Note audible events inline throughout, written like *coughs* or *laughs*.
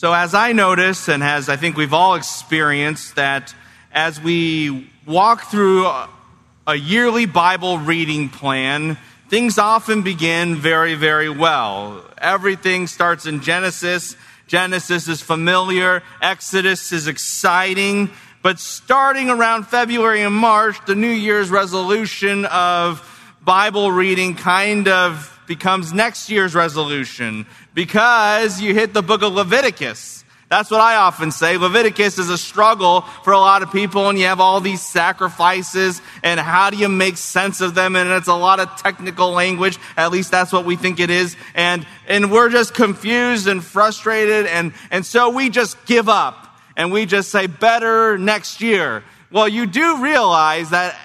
So, as I notice, and as I think we've all experienced, that as we walk through a yearly Bible reading plan, things often begin very, very well. Everything starts in Genesis. Genesis is familiar. Exodus is exciting. But starting around February and March, the New Year's resolution of Bible reading kind of becomes next year's resolution because you hit the book of Leviticus. That's what I often say. Leviticus is a struggle for a lot of people, and you have all these sacrifices, and how do you make sense of them? And it's a lot of technical language. At least that's what we think it is. And, and we're just confused and frustrated, and, and so we just give up and we just say better next year. Well, you do realize that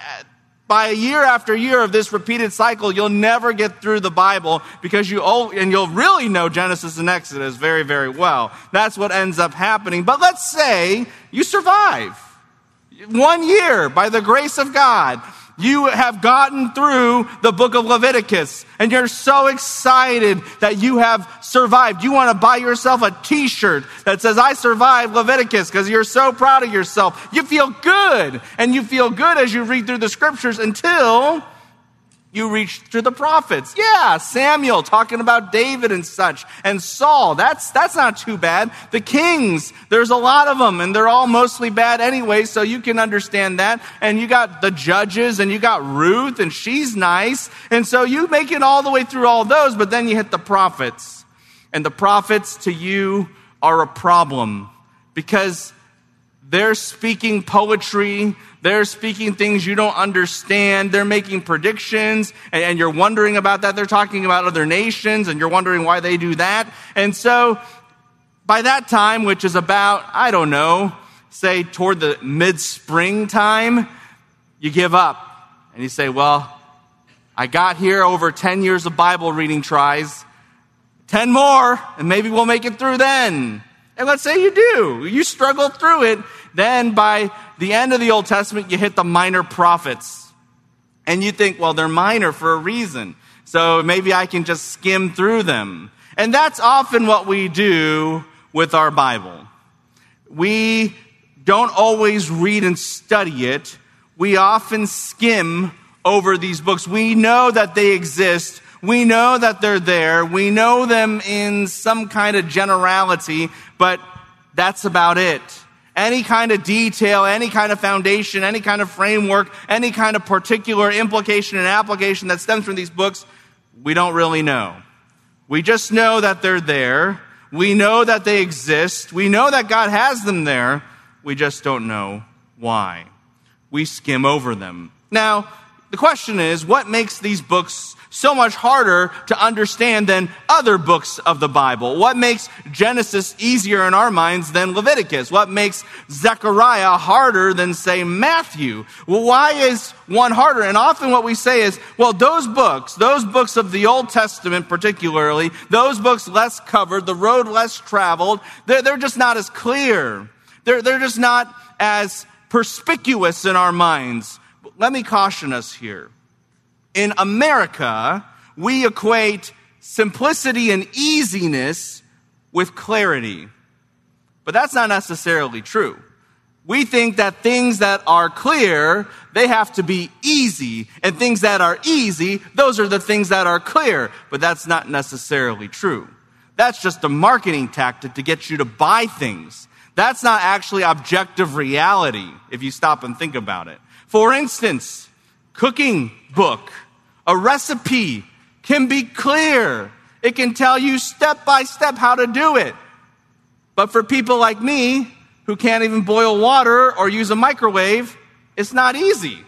by a year after year of this repeated cycle, you'll never get through the Bible because you, and you'll really know Genesis and Exodus very, very well. That's what ends up happening. But let's say you survive. One year by the grace of God you have gotten through the book of Leviticus and you're so excited that you have survived. You want to buy yourself a t-shirt that says, I survived Leviticus because you're so proud of yourself. You feel good and you feel good as you read through the scriptures until you reach through the prophets. Yeah, Samuel talking about David and such, and Saul. That's, that's not too bad. The kings, there's a lot of them, and they're all mostly bad anyway, so you can understand that. And you got the judges, and you got Ruth, and she's nice. And so you make it all the way through all those, but then you hit the prophets. And the prophets to you are a problem because they're speaking poetry they're speaking things you don't understand. They're making predictions, and, and, you're wondering about that. They're talking about other nations, and you're wondering why they do that. And so, by that time, which is about, I don't know, say toward the mid spring time, you give up. And you say, Well, I got here over 10 years of Bible reading tries. 10 more, and maybe we'll make it through then. And let's say you do. You struggle through it. Then by the end of the Old Testament, you hit the minor prophets. And you think, well, they're minor for a reason. So maybe I can just skim through them. And that's often what we do with our Bible. We don't always read and study it. We often skim over these books. We know that they exist. We know that they're there. We know them in some kind of generality, but that's about it any kind of detail, any kind of foundation, any kind of framework, any kind of particular implication and application that stems from these books, we don't really know. We just know that they're there. We know that they exist. We know that God has them there. We just don't know why. We skim over them. Now, the question is, what makes these books so much harder to understand than other books of the Bible? What makes Genesis easier in our minds than Leviticus? What makes Zechariah harder than, say, Matthew? Well, why is one harder? And often what we say is, well, those books, those books of the Old Testament particularly, those books less covered, the road less traveled, they're, they're just not as clear. They're, they're just not as perspicuous in our minds. Let me caution us here in America, we equate simplicity and easiness with clarity. But that's not necessarily true. We think that things that are clear, they have to be easy. And things that are easy, those are the things that are clear. But that's not necessarily true. That's just a marketing tactic to get you to buy things. That's not actually objective reality if you stop and think about it. For instance, cooking book a recipe can be clear. It can tell you step by step how to do it. But for people like me who can't even boil water or use a microwave, it's not easy.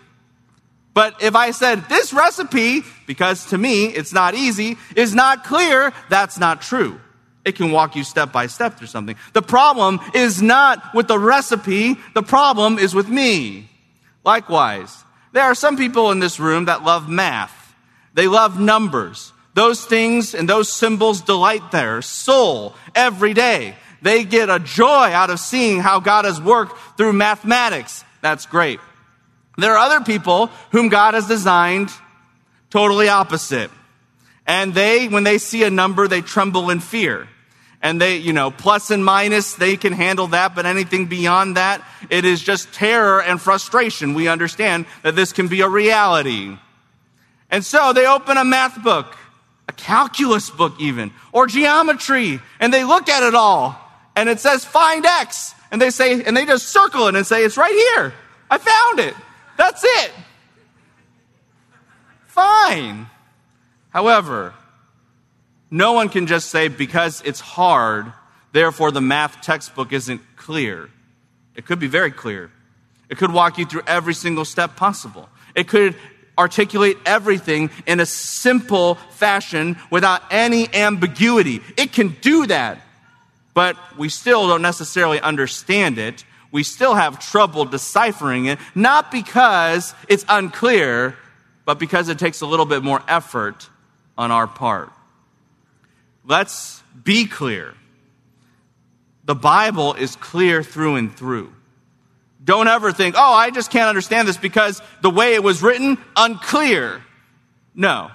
But if I said this recipe, because to me it's not easy, is not clear, that's not true. It can walk you step by step through something. The problem is not with the recipe, the problem is with me. Likewise, there are some people in this room that love math. They love numbers. Those things and those symbols delight their soul every day. They get a joy out of seeing how God has worked through mathematics. That's great. There are other people whom God has designed totally opposite. And they, when they see a number, they tremble in fear. And they, you know, plus and minus, they can handle that, but anything beyond that, it is just terror and frustration. We understand that this can be a reality. And so they open a math book, a calculus book even, or geometry, and they look at it all, and it says find X. And they say, and they just circle it and say, it's right here. I found it. That's it. Fine. However, no one can just say because it's hard, therefore the math textbook isn't clear. It could be very clear. It could walk you through every single step possible. It could articulate everything in a simple fashion without any ambiguity. It can do that, but we still don't necessarily understand it. We still have trouble deciphering it, not because it's unclear, but because it takes a little bit more effort on our part. Let's be clear. The Bible is clear through and through. Don't ever think, oh, I just can't understand this because the way it was written, unclear. No.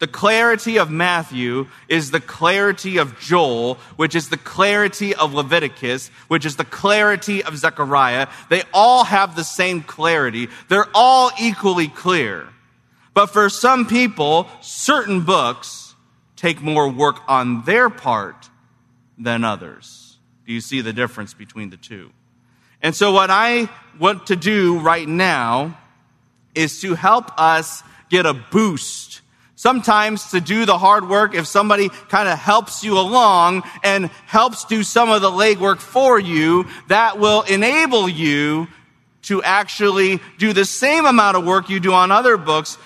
The clarity of Matthew is the clarity of Joel, which is the clarity of Leviticus, which is the clarity of Zechariah. They all have the same clarity. They're all equally clear. But for some people, certain books take more work on their part than others. Do you see the difference between the two? And so, what I want to do right now is to help us get a boost. Sometimes to do the hard work, if somebody kind of helps you along and helps do some of the legwork for you, that will enable you to actually do the same amount of work you do on other books.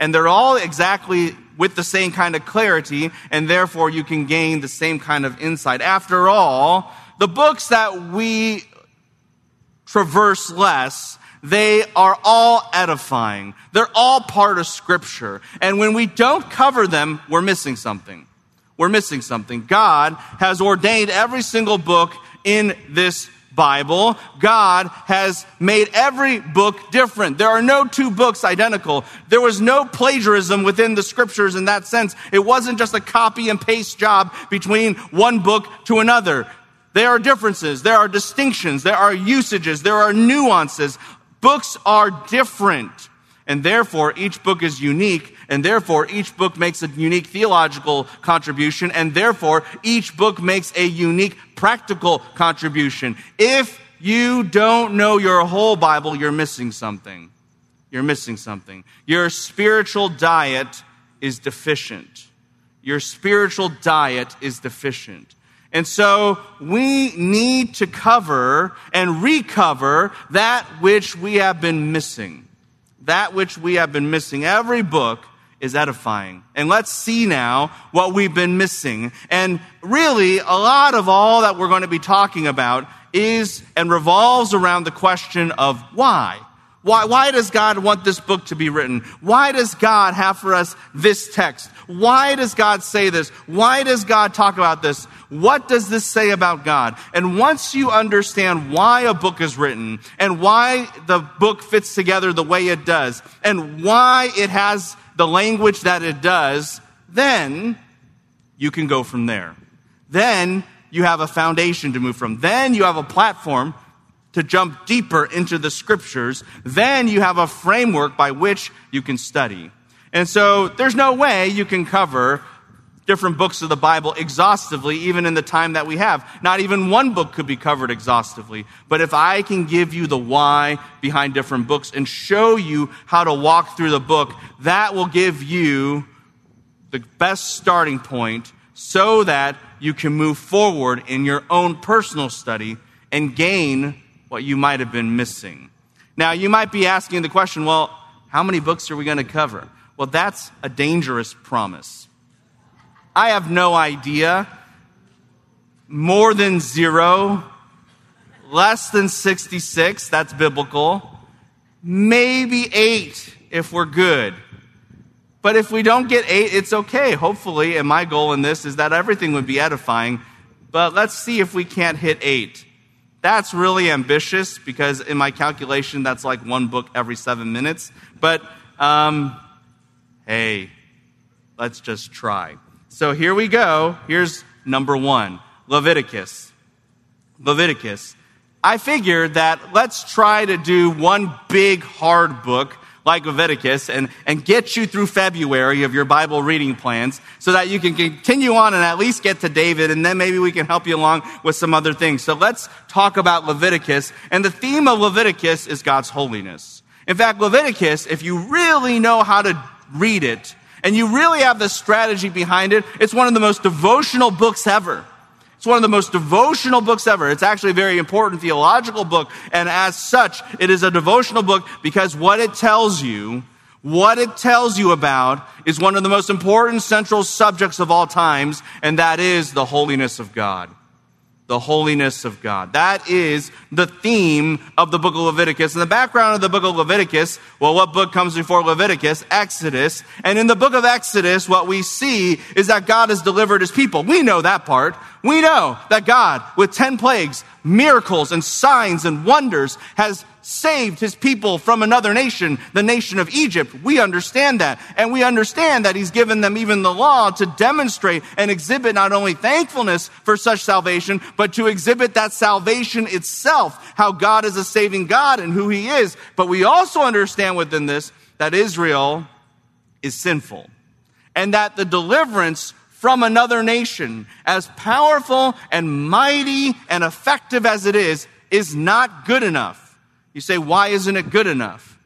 And they're all exactly with the same kind of clarity, and therefore you can gain the same kind of insight. After all, the books that we traverse less, they are all edifying. They're all part of Scripture. And when we don't cover them, we're missing something. We're missing something. God has ordained every single book in this Bible, God has made every book different. There are no two books identical. There was no plagiarism within the scriptures in that sense. It wasn't just a copy and paste job between one book to another. There are differences, there are distinctions, there are usages, there are nuances. Books are different. And therefore, each book is unique, and therefore, each book makes a unique theological contribution, and therefore, each book makes a unique practical contribution. If you don't know your whole Bible, you're missing something. You're missing something. Your spiritual diet is deficient. Your spiritual diet is deficient. And so we need to cover and recover that which we have been missing that which we have been missing. Every book is edifying. And let's see now what we've been missing. And really, a lot of all that we're going to be talking about is and revolves around the question of why. Why, why does God want this book to be written? Why does God have for us this text? Why does God say this? Why does God talk about this? What does this say about God? And once you understand why a book is written and why the book fits together the way it does and why it has the language that it does, then you can go from there. Then you have a foundation to move from. Then you have a platform to jump deeper into the scriptures. Then you have a framework by which you can study. And so there's no way you can cover different books of the Bible exhaustively, even in the time that we have. Not even one book could be covered exhaustively. But if I can give you the why behind different books and show you how to walk through the book, that will give you the best starting point so that you can move forward in your own personal study and gain what you might have been missing. Now, you might be asking the question, well, how many books are we going to cover? Well, that's a dangerous promise. I have no idea. More than zero, less than 66, that's biblical. Maybe eight if we're good. But if we don't get eight, it's okay, hopefully. And my goal in this is that everything would be edifying. But let's see if we can't hit eight. That's really ambitious because in my calculation, that's like one book every seven minutes. But um, hey, let's just try. So here we go. Here's number one Leviticus. Leviticus. I figured that let's try to do one big hard book like Leviticus and, and get you through February of your Bible reading plans so that you can continue on and at least get to David and then maybe we can help you along with some other things. So let's talk about Leviticus. And the theme of Leviticus is God's holiness. In fact, Leviticus, if you really know how to read it and you really have the strategy behind it, it's one of the most devotional books ever. It's one of the most devotional books ever. It's actually a very important theological book. And as such, it is a devotional book because what it tells you, what it tells you about is one of the most important central subjects of all times, and that is the holiness of God the holiness of God. That is the theme of the book of Leviticus. In the background of the book of Leviticus, well, what book comes before Leviticus? Exodus. And in the book of Exodus, what we see is that God has delivered his people. We know that part. We know that God, with 10 plagues, miracles and signs and wonders, has saved his people from another nation, the nation of Egypt. We understand that. And we understand that he's given them even the law to demonstrate and exhibit not only thankfulness for such salvation, but to exhibit that salvation itself, how God is a saving God and who he is. But we also understand within this that Israel is sinful and that the deliverance from another nation, as powerful and mighty and effective as it is, is not good enough. You say, why isn't it good enough?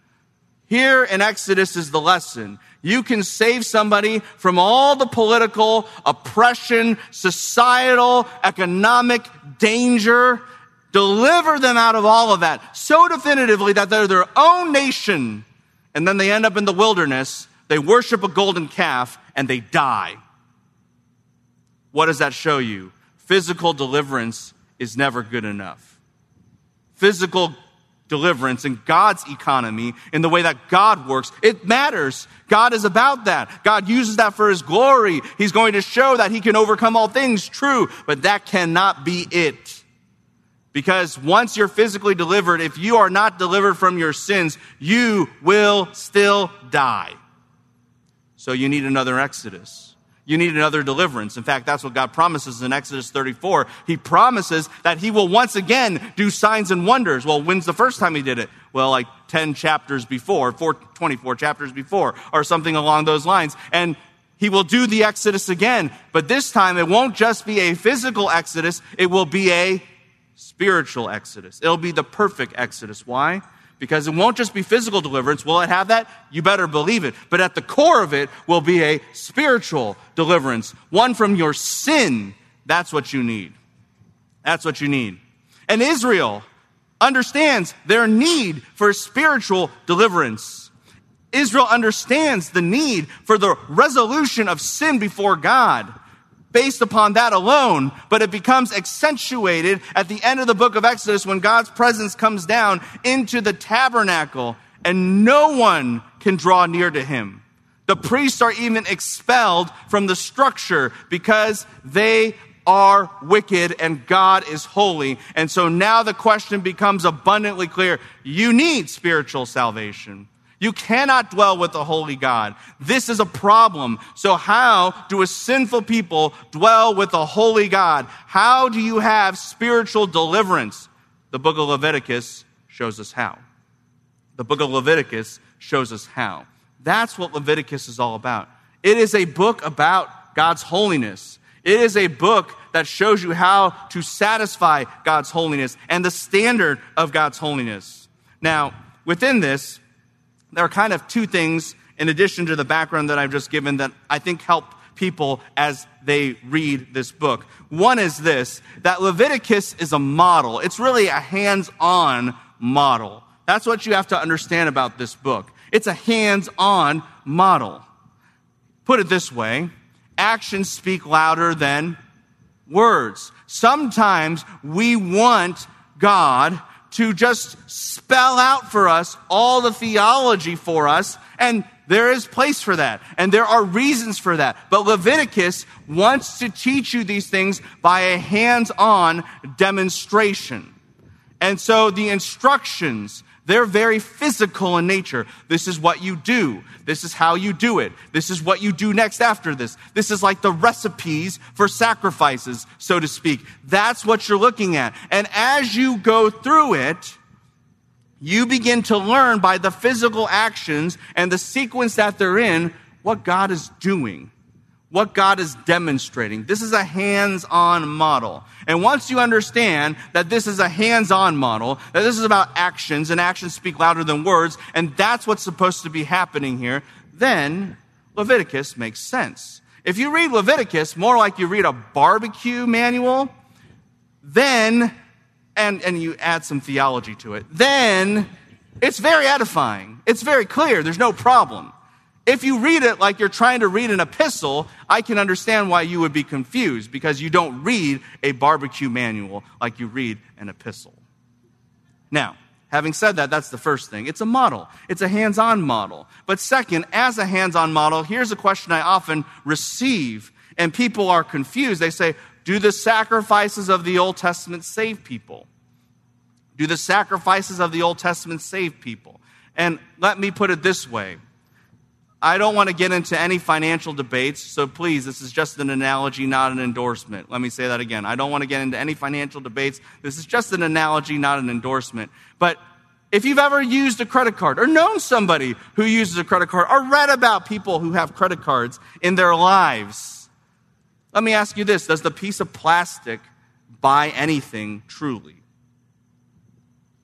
Here in Exodus is the lesson. You can save somebody from all the political oppression, societal, economic danger, deliver them out of all of that so definitively that they're their own nation. And then they end up in the wilderness. They worship a golden calf and they die. What does that show you? Physical deliverance is never good enough. Physical deliverance and God's economy in the way that God works. It matters. God is about that. God uses that for his glory. He's going to show that he can overcome all things, true, but that cannot be it. Because once you're physically delivered, if you are not delivered from your sins, you will still die. So you need another Exodus. You need another deliverance. In fact, that's what God promises in Exodus 34. He promises that He will once again do signs and wonders. Well, when's the first time He did it? Well, like 10 chapters before, 4, 24 chapters before, or something along those lines. And He will do the Exodus again. But this time, it won't just be a physical Exodus, it will be a spiritual Exodus. It'll be the perfect Exodus. Why? Because it won't just be physical deliverance. Will it have that? You better believe it. But at the core of it will be a spiritual deliverance, one from your sin. That's what you need. That's what you need. And Israel understands their need for spiritual deliverance. Israel understands the need for the resolution of sin before God based upon that alone, but it becomes accentuated at the end of the book of Exodus when God's presence comes down into the tabernacle and no one can draw near to him. The priests are even expelled from the structure because they are wicked and God is holy. And so now the question becomes abundantly clear. You need spiritual salvation. You cannot dwell with the holy God. This is a problem. So how do a sinful people dwell with the holy God? How do you have spiritual deliverance? The book of Leviticus shows us how. The book of Leviticus shows us how. That's what Leviticus is all about. It is a book about God's holiness. It is a book that shows you how to satisfy God's holiness and the standard of God's holiness. Now, within this, there are kind of two things in addition to the background that I've just given that I think help people as they read this book. One is this, that Leviticus is a model. It's really a hands-on model. That's what you have to understand about this book. It's a hands-on model. Put it this way, actions speak louder than words. Sometimes we want God to just spell out for us all the theology for us, and there is place for that, and there are reasons for that. But Leviticus wants to teach you these things by a hands on demonstration. And so the instructions, They're very physical in nature. This is what you do. This is how you do it. This is what you do next after this. This is like the recipes for sacrifices, so to speak. That's what you're looking at. And as you go through it, you begin to learn by the physical actions and the sequence that they're in what God is doing what God is demonstrating. This is a hands-on model. And once you understand that this is a hands-on model, that this is about actions and actions speak louder than words, and that's what's supposed to be happening here, then Leviticus makes sense. If you read Leviticus more like you read a barbecue manual, then, and, and you add some theology to it, then it's very edifying. It's very clear. There's no problem. If you read it like you're trying to read an epistle, I can understand why you would be confused because you don't read a barbecue manual like you read an epistle. Now, having said that, that's the first thing. It's a model. It's a hands-on model. But second, as a hands-on model, here's a question I often receive and people are confused. They say, do the sacrifices of the Old Testament save people? Do the sacrifices of the Old Testament save people? And let me put it this way. I don't want to get into any financial debates, so please, this is just an analogy, not an endorsement. Let me say that again. I don't want to get into any financial debates. This is just an analogy, not an endorsement. But if you've ever used a credit card or known somebody who uses a credit card or read about people who have credit cards in their lives, let me ask you this Does the piece of plastic buy anything truly?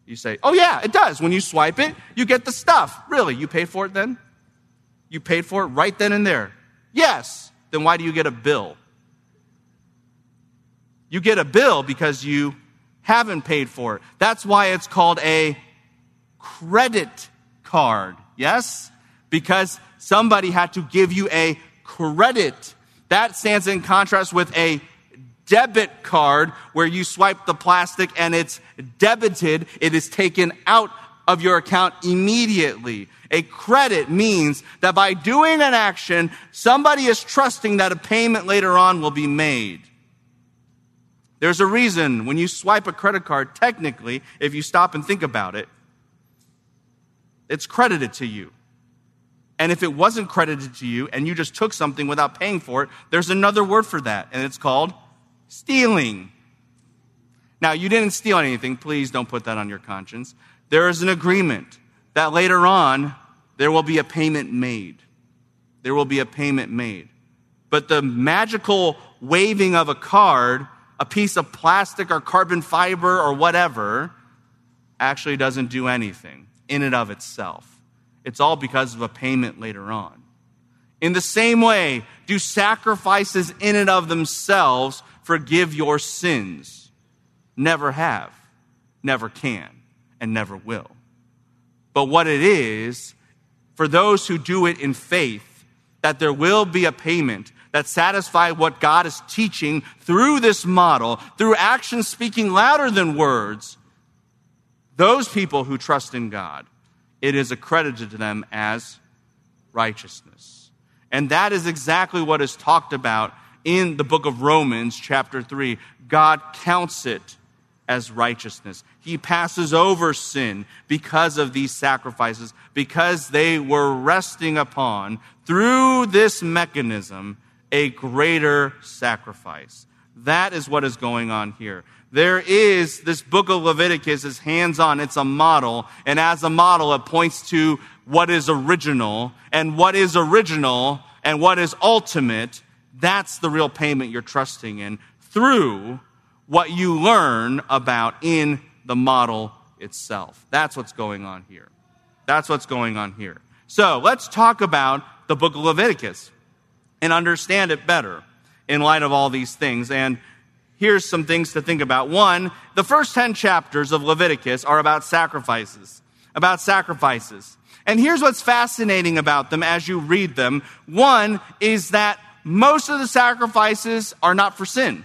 You say, oh, yeah, it does. When you swipe it, you get the stuff. Really? You pay for it then? You paid for it right then and there. Yes. Then why do you get a bill? You get a bill because you haven't paid for it. That's why it's called a credit card. Yes? Because somebody had to give you a credit. That stands in contrast with a debit card where you swipe the plastic and it's debited. It is taken out of your account immediately. A credit means that by doing an action, somebody is trusting that a payment later on will be made. There's a reason when you swipe a credit card, technically, if you stop and think about it, it's credited to you. And if it wasn't credited to you and you just took something without paying for it, there's another word for that, and it's called stealing. Now, you didn't steal anything. Please don't put that on your conscience there is an agreement that later on there will be a payment made. There will be a payment made. But the magical waving of a card, a piece of plastic or carbon fiber or whatever, actually doesn't do anything in and of itself. It's all because of a payment later on. In the same way, do sacrifices in and of themselves forgive your sins? Never have, never can and never will. But what it is, for those who do it in faith, that there will be a payment that satisfies what God is teaching through this model, through actions speaking louder than words. Those people who trust in God, it is accredited to them as righteousness. And that is exactly what is talked about in the book of Romans, chapter 3. God counts it as righteousness. He passes over sin because of these sacrifices, because they were resting upon, through this mechanism, a greater sacrifice. That is what is going on here. There is, this book of Leviticus is hands on. It's a model. And as a model, it points to what is original. And what is original and what is ultimate, that's the real payment you're trusting in through what you learn about in the model itself. That's what's going on here. That's what's going on here. So let's talk about the book of Leviticus and understand it better in light of all these things. And here's some things to think about. One, the first 10 chapters of Leviticus are about sacrifices, about sacrifices. And here's what's fascinating about them as you read them. One is that most of the sacrifices are not for sin.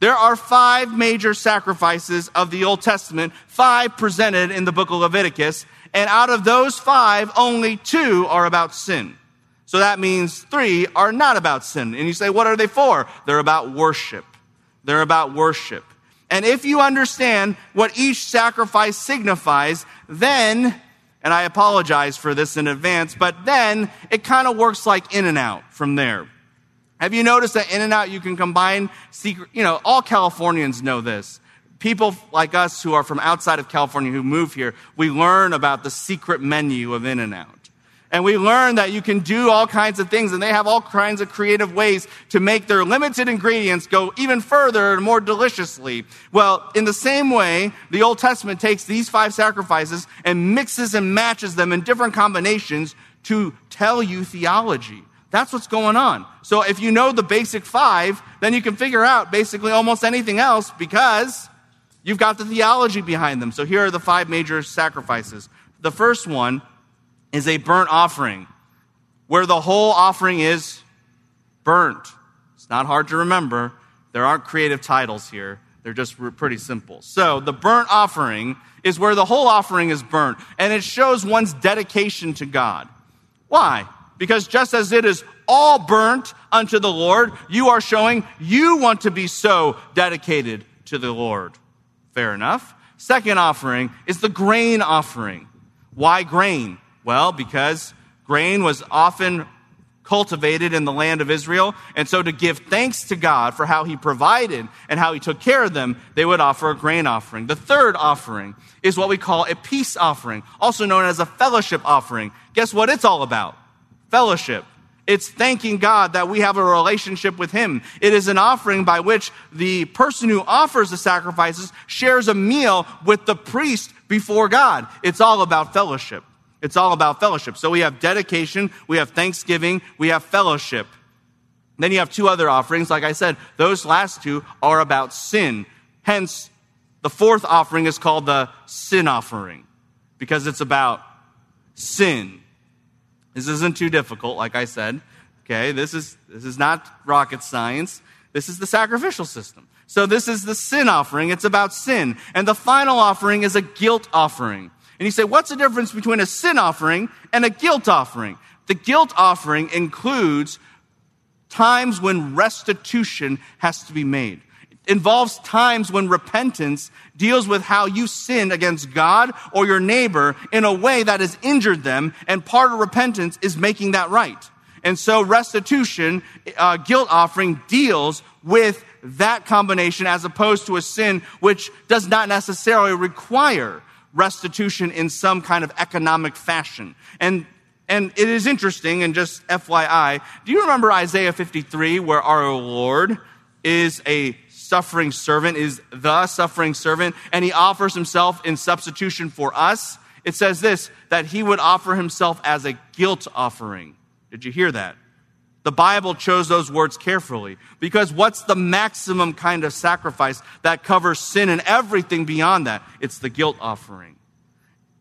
There are five major sacrifices of the Old Testament, five presented in the book of Leviticus, and out of those five, only two are about sin. So that means three are not about sin. And you say, what are they for? They're about worship. They're about worship. And if you understand what each sacrifice signifies, then, and I apologize for this in advance, but then it kind of works like In-N-Out from there. Have you noticed that In-N-Out you can combine secret, you know, all Californians know this. People like us who are from outside of California who move here, we learn about the secret menu of In-N-Out. And we learn that you can do all kinds of things, and they have all kinds of creative ways to make their limited ingredients go even further and more deliciously. Well, in the same way, the Old Testament takes these five sacrifices and mixes and matches them in different combinations to tell you theology. That's what's going on. So if you know the basic five, then you can figure out basically almost anything else because you've got the theology behind them. So here are the five major sacrifices. The first one is a burnt offering, where the whole offering is burnt. It's not hard to remember. There aren't creative titles here. They're just pretty simple. So the burnt offering is where the whole offering is burnt, and it shows one's dedication to God. Why? Because just as it is all burnt unto the Lord, you are showing you want to be so dedicated to the Lord. Fair enough. Second offering is the grain offering. Why grain? Well, because grain was often cultivated in the land of Israel. And so to give thanks to God for how he provided and how he took care of them, they would offer a grain offering. The third offering is what we call a peace offering, also known as a fellowship offering. Guess what it's all about? Fellowship. It's thanking God that we have a relationship with Him. It is an offering by which the person who offers the sacrifices shares a meal with the priest before God. It's all about fellowship. It's all about fellowship. So we have dedication, we have thanksgiving, we have fellowship. Then you have two other offerings. Like I said, those last two are about sin. Hence, the fourth offering is called the sin offering because it's about sin. This isn't too difficult, like I said. Okay, this is, this is not rocket science. This is the sacrificial system. So this is the sin offering. It's about sin. And the final offering is a guilt offering. And you say, what's the difference between a sin offering and a guilt offering? The guilt offering includes times when restitution has to be made. Involves times when repentance deals with how you sinned against God or your neighbor in a way that has injured them, and part of repentance is making that right. And so restitution, uh, guilt offering deals with that combination as opposed to a sin which does not necessarily require restitution in some kind of economic fashion. And, and it is interesting, and just FYI, do you remember Isaiah 53 where our Lord is a suffering servant, is the suffering servant, and he offers himself in substitution for us? It says this, that he would offer himself as a guilt offering. Did you hear that? The Bible chose those words carefully because what's the maximum kind of sacrifice that covers sin and everything beyond that? It's the guilt offering.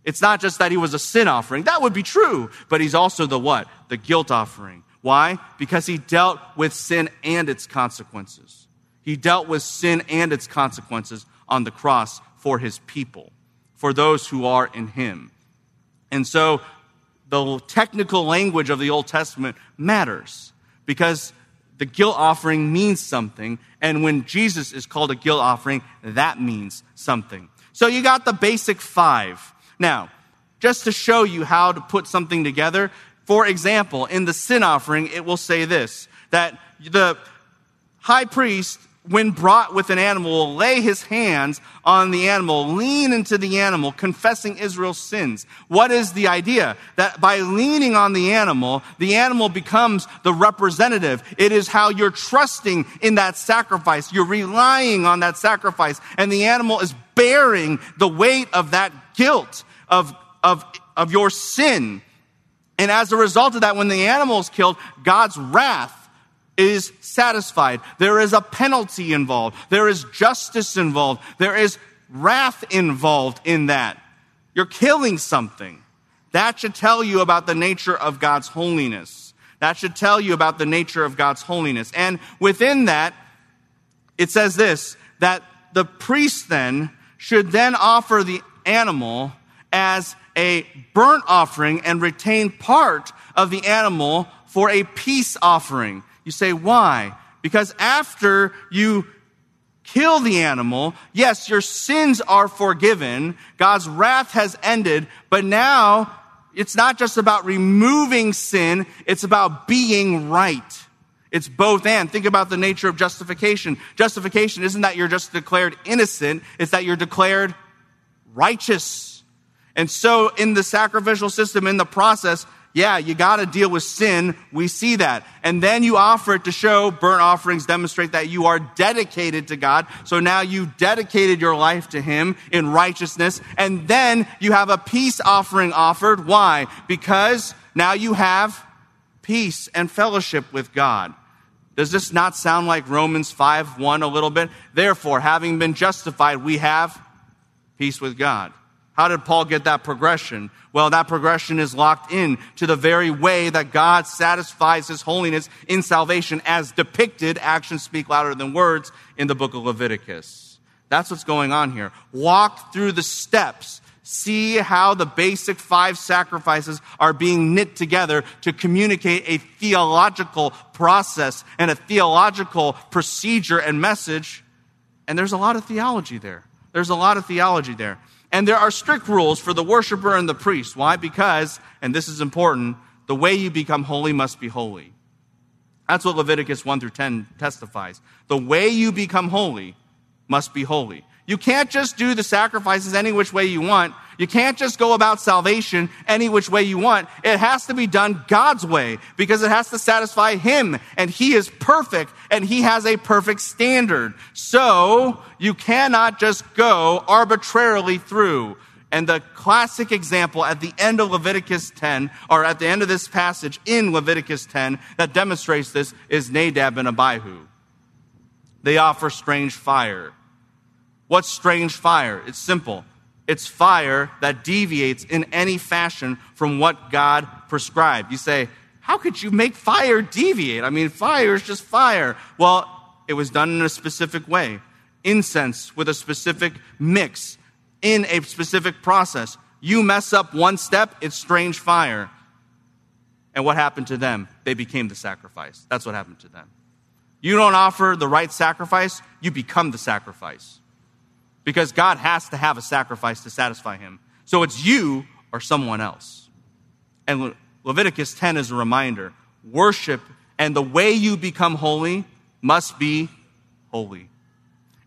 It's not just that he was a sin offering. That would be true, but he's also the what? The guilt offering. Why? Because he dealt with sin and its consequences. He dealt with sin and its consequences on the cross for his people, for those who are in him. And so the technical language of the Old Testament matters because the guilt offering means something. And when Jesus is called a guilt offering, that means something. So you got the basic five. Now, just to show you how to put something together, for example, in the sin offering, it will say this that the high priest when brought with an animal, will lay his hands on the animal, lean into the animal, confessing Israel's sins. What is the idea? That by leaning on the animal, the animal becomes the representative. It is how you're trusting in that sacrifice. You're relying on that sacrifice, and the animal is bearing the weight of that guilt, of, of, of your sin. And as a result of that, when the animal is killed, God's wrath is satisfied. There is a penalty involved. There is justice involved. There is wrath involved in that. You're killing something. That should tell you about the nature of God's holiness. That should tell you about the nature of God's holiness. And within that, it says this, that the priest then should then offer the animal as a burnt offering and retain part of the animal for a peace offering. You say, why? Because after you kill the animal. Yes, your sins are forgiven. God's wrath has ended, but now it's not just about removing sin, it's about being right. It's both and. Think about the nature of justification. Justification isn't that you're just declared innocent, it's that you're declared righteous. And so in the sacrificial system, in the process, yeah, you got to deal with sin. We see that. And then you offer it to show burnt offerings demonstrate that you are dedicated to God. So now you've dedicated your life to Him in righteousness. And then you have a peace offering offered. Why? Because now you have peace and fellowship with God. Does this not sound like Romans 5 1 a little bit? Therefore, having been justified, we have peace with God. How did Paul get that progression? Well, that progression is locked in to the very way that God satisfies his holiness in salvation as depicted, actions speak louder than words, in the book of Leviticus. That's what's going on here. Walk through the steps. See how the basic five sacrifices are being knit together to communicate a theological process and a theological procedure and message. And there's a lot of theology there. There's a lot of theology there. And there are strict rules for the worshiper and the priest. Why? Because, and this is important, the way you become holy must be holy. That's what Leviticus 1 through 10 testifies. The way you become holy must be holy. You can't just do the sacrifices any which way you want. You can't just go about salvation any which way you want. It has to be done God's way because it has to satisfy Him and He is perfect and He has a perfect standard. So you cannot just go arbitrarily through. And the classic example at the end of Leviticus 10, or at the end of this passage in Leviticus 10 that demonstrates this is Nadab and Abihu. They offer strange fire. What's strange fire? It's simple. It's fire that deviates in any fashion from what God prescribed. You say, how could you make fire deviate? I mean, fire is just fire. Well, it was done in a specific way. Incense with a specific mix in a specific process. You mess up one step, it's strange fire. And what happened to them? They became the sacrifice. That's what happened to them. You don't offer the right sacrifice, you become the sacrifice because God has to have a sacrifice to satisfy him. So it's you or someone else. And Le- Leviticus 10 is a reminder worship and the way you become holy must be holy.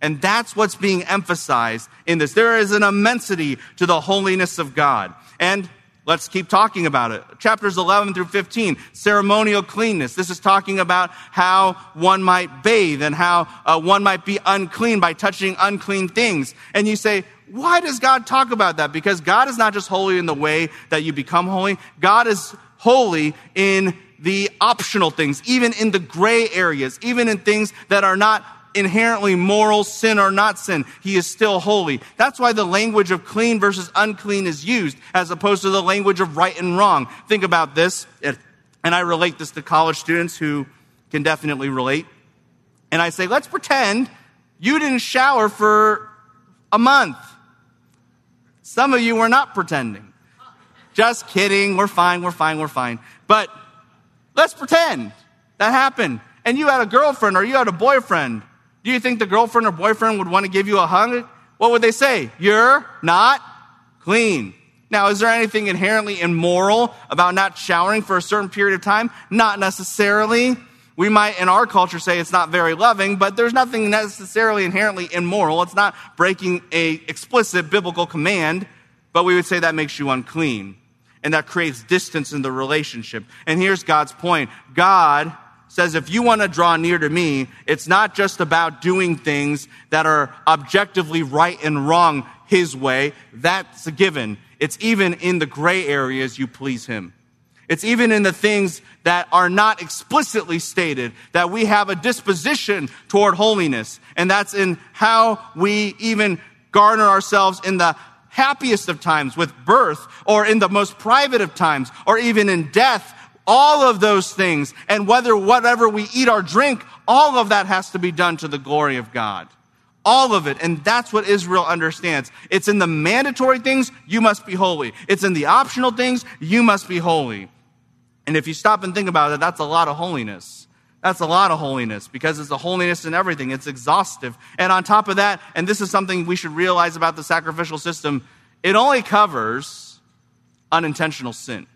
And that's what's being emphasized in this. There is an immensity to the holiness of God. And Let's keep talking about it. Chapters 11 through 15, ceremonial cleanness. This is talking about how one might bathe and how uh, one might be unclean by touching unclean things. And you say, why does God talk about that? Because God is not just holy in the way that you become holy. God is holy in the optional things, even in the gray areas, even in things that are not inherently moral, sin or not sin. He is still holy. That's why the language of clean versus unclean is used as opposed to the language of right and wrong. Think about this, and I relate this to college students who can definitely relate. And I say, let's pretend you didn't shower for a month. Some of you were not pretending. Just kidding. We're fine. We're fine. We're fine. But let's pretend that happened. And you had a girlfriend or you had a boyfriend do you think the girlfriend or boyfriend would want to give you a hug? What would they say? You're not clean. Now, is there anything inherently immoral about not showering for a certain period of time? Not necessarily. We might, in our culture, say it's not very loving, but there's nothing necessarily inherently immoral. It's not breaking a explicit biblical command, but we would say that makes you unclean. And that creates distance in the relationship. And here's God's point. God says if you want to draw near to me, it's not just about doing things that are objectively right and wrong his way. That's a given. It's even in the gray areas you please him. It's even in the things that are not explicitly stated that we have a disposition toward holiness. And that's in how we even garner ourselves in the happiest of times with birth or in the most private of times or even in death all of those things, and whether whatever we eat or drink, all of that has to be done to the glory of God. All of it. And that's what Israel understands. It's in the mandatory things, you must be holy. It's in the optional things, you must be holy. And if you stop and think about it, that's a lot of holiness. That's a lot of holiness because it's a holiness in everything. It's exhaustive. And on top of that, and this is something we should realize about the sacrificial system, it only covers unintentional sin.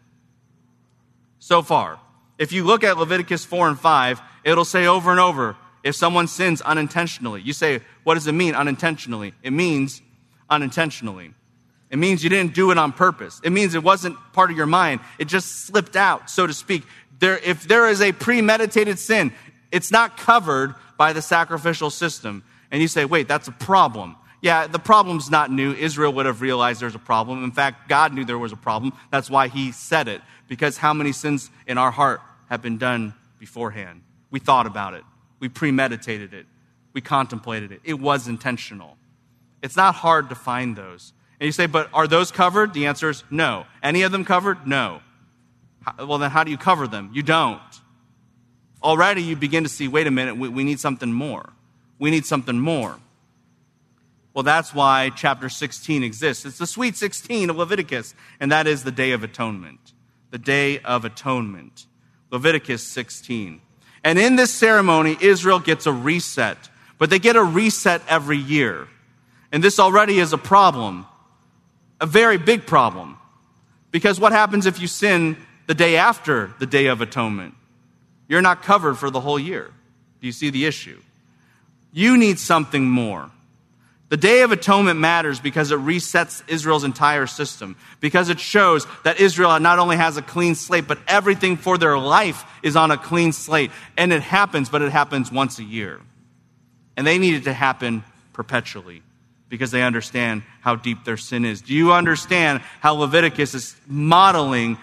So far. If you look at Leviticus 4 and 5, it'll say over and over if someone sins unintentionally. You say, what does it mean unintentionally? It means unintentionally. It means you didn't do it on purpose. It means it wasn't part of your mind. It just slipped out, so to speak. There, if there is a premeditated sin, it's not covered by the sacrificial system. And you say, wait, that's a problem. Yeah, the problem's not new. Israel would have realized there's a problem. In fact, God knew there was a problem. That's why he said it. Because how many sins in our heart have been done beforehand? We thought about it. We premeditated it. We contemplated it. It was intentional. It's not hard to find those. And you say, but are those covered? The answer is no. Any of them covered? No. Well, then how do you cover them? You don't. Already you begin to see, wait a minute, we, we need something more. We need something more. Well, that's why chapter 16 exists. It's the sweet 16 of Leviticus, and that is the Day of Atonement. The Day of Atonement. Leviticus 16. And in this ceremony, Israel gets a reset, but they get a reset every year. And this already is a problem, a very big problem. Because what happens if you sin the day after the Day of Atonement? You're not covered for the whole year. Do you see the issue? You need something more. The Day of Atonement matters because it resets Israel's entire system, because it shows that Israel not only has a clean slate, but everything for their life is on a clean slate. And it happens, but it happens once a year. And they need it to happen perpetually because they understand how deep their sin is. Do you understand how Leviticus is modeling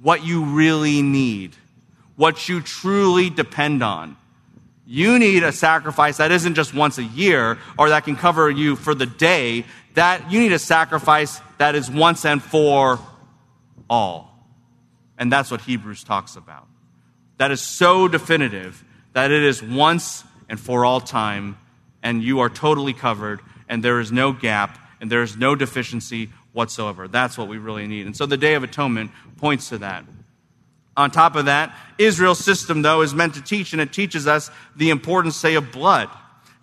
what you really need, what you truly depend on? You need a sacrifice that isn't just once a year or that can cover you for the day. That you need a sacrifice that is once and for all. And that's what Hebrews talks about. That is so definitive that it is once and for all time, and you are totally covered, and there is no gap, and there is no deficiency whatsoever. That's what we really need. And so the Day of Atonement points to that. On top of that, Israel's system, though, is meant to teach, and it teaches us the importance, say, of blood.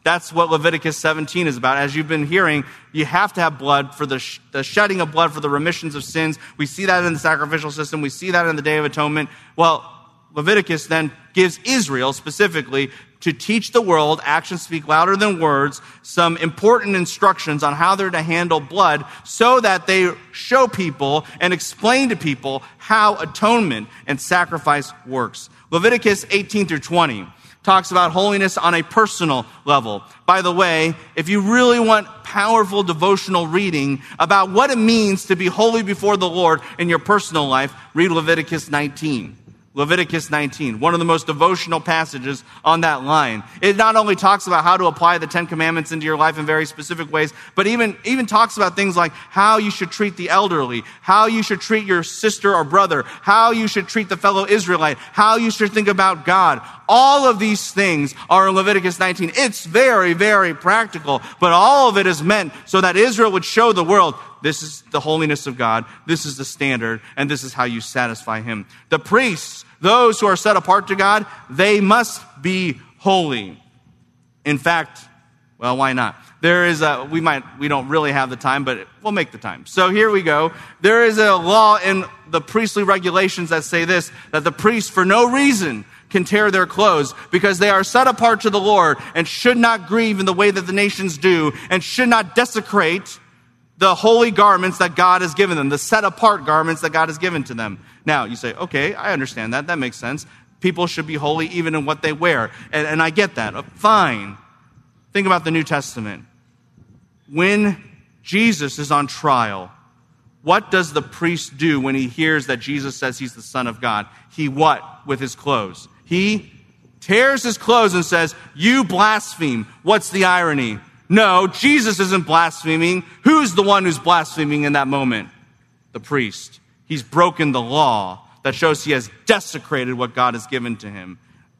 That's what Leviticus 17 is about. As you've been hearing, you have to have blood for the, sh- the shedding of blood for the remissions of sins. We see that in the sacrificial system. We see that in the Day of Atonement. Well, Leviticus then gives Israel specifically to teach the world, actions speak louder than words, some important instructions on how they're to handle blood so that they show people and explain to people how atonement and sacrifice works. Leviticus 18 through 20 talks about holiness on a personal level. By the way, if you really want powerful devotional reading about what it means to be holy before the Lord in your personal life, read Leviticus 19. Leviticus 19, one of the most devotional passages on that line. It not only talks about how to apply the Ten Commandments into your life in very specific ways, but even, even talks about things like how you should treat the elderly, how you should treat your sister or brother, how you should treat the fellow Israelite, how you should think about God. All of these things are in Leviticus 19. It's very, very practical, but all of it is meant so that Israel would show the world this is the holiness of God. This is the standard, and this is how you satisfy Him. The priests, those who are set apart to God, they must be holy. In fact, well, why not? There is a, we might, we don't really have the time, but we'll make the time. So here we go. There is a law in the priestly regulations that say this, that the priests, for no reason, can tear their clothes because they are set apart to the Lord and should not grieve in the way that the nations do and should not desecrate the holy garments that God has given them, the set apart garments that God has given to them. Now, you say, okay, I understand that. That makes sense. People should be holy even in what they wear. And, and I get that. Uh, fine. Think about the New Testament. When Jesus is on trial, what does the priest do when he hears that Jesus says he's the Son of God? He what with his clothes? He tears his clothes and says, You blaspheme. What's the irony? No, Jesus isn't blaspheming. Who's the one who's blaspheming in that moment? The priest. He's broken the law that shows he has desecrated what God has given to him.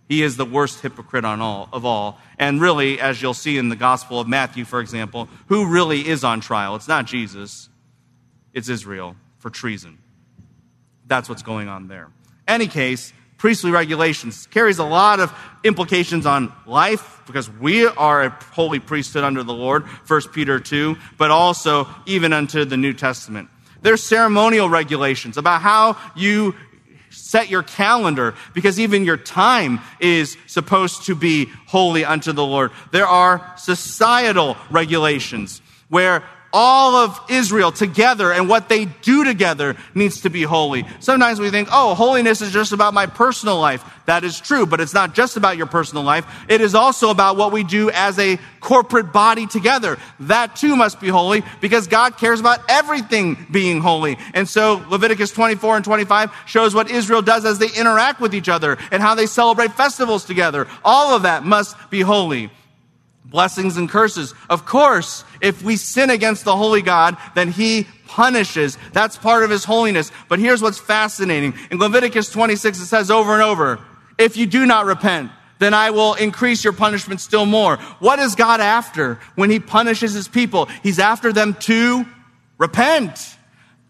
He is the worst hypocrite on all, of all. And really, as you'll see in the Gospel of Matthew, for example, who really is on trial? It's not Jesus, it's Israel for treason. That's what's going on there. Any case, priestly regulations carries a lot of implications on life because we are a holy priesthood under the Lord, 1 Peter 2, but also even unto the New Testament. There's ceremonial regulations about how you set your calendar because even your time is supposed to be holy unto the Lord. There are societal regulations where all of Israel together and what they do together needs to be holy. Sometimes we think, oh, holiness is just about my personal life. That is true, but it's not just about your personal life. It is also about what we do as a corporate body together. That too must be holy because God cares about everything being holy. And so Leviticus 24 and 25 shows what Israel does as they interact with each other and how they celebrate festivals together. All of that must be holy blessings and curses. Of course, if we sin against the holy God, then he punishes. That's part of his holiness. But here's what's fascinating. In Leviticus 26, it says over and over, if you do not repent, then I will increase your punishment still more. What is God after when he punishes his people? He's after them to repent.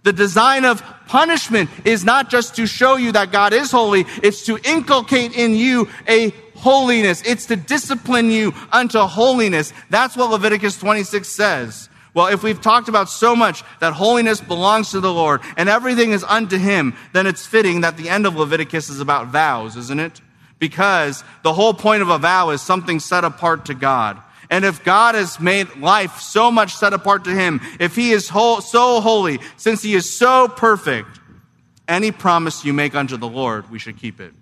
The design of punishment is not just to show you that God is holy, it's to inculcate in you a holiness. It's to discipline you unto holiness. That's what Leviticus 26 says. Well, if we've talked about so much that holiness belongs to the Lord and everything is unto Him, then it's fitting that the end of Leviticus is about vows, isn't it? Because the whole point of a vow is something set apart to God. And if God has made life so much set apart to Him, if He is whole, so holy, since He is so perfect, any promise you make unto the Lord, we should keep it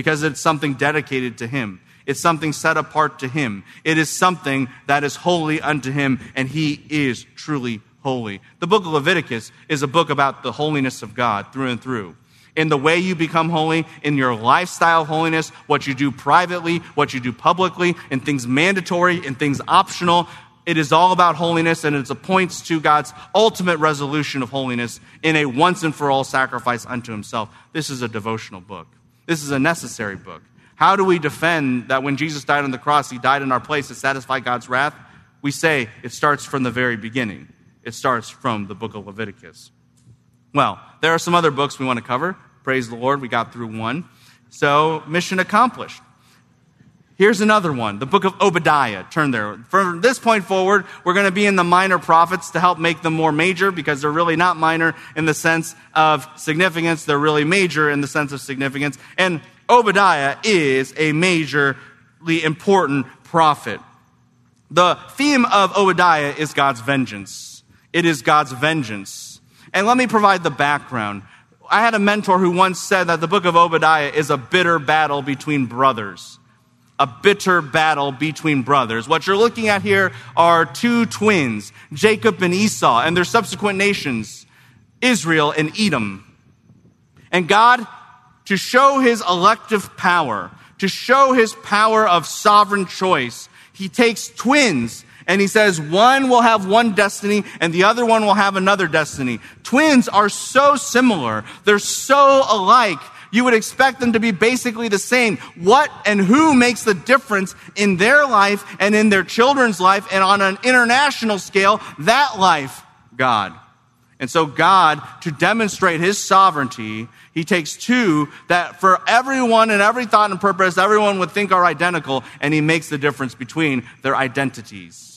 because it's something dedicated to Him. It's something set apart to Him. It is something that is holy unto Him, and He is truly holy. The book of Leviticus is a book about the holiness of God through and through. In the way you become holy, in your lifestyle holiness, what you do privately, what you do publicly, in things mandatory, in things optional. It is all about holiness, and it points to God's ultimate resolution of holiness in a once and for all sacrifice unto Himself. This is a devotional book. This is a necessary book. How do we defend that when Jesus died on the cross, he died in our place to satisfy God's wrath? We say it starts from the very beginning. It starts from the book of Leviticus. Well, there are some other books we want to cover. Praise the Lord, we got through one. So, mission accomplished. Here's another one, the book of Obadiah. Turn there. From this point forward, we're going to be in the minor prophets to help make them more major because they're really not minor in the sense of significance. They're really major in the sense of significance. And Obadiah is a majorly important prophet. The theme of Obadiah is God's vengeance. It is God's vengeance. And let me provide the background. I had a mentor who once said that the book of Obadiah is a bitter battle between brothers a bitter battle between brothers. What you're looking at here are two twins, Jacob and Esau, and their subsequent nations, Israel and Edom. And God, to show his elective power, to show his power of sovereign choice, he takes twins and he says one will have one destiny and the other one will have another destiny. Twins are so similar. They're so alike you would expect them to be basically the same. What and who makes the difference in their life and in their children's life and on an international scale? That life, God. And so God, to demonstrate his sovereignty, he takes two that for everyone and every thought and purpose, everyone would think are identical, and he makes the difference between their identities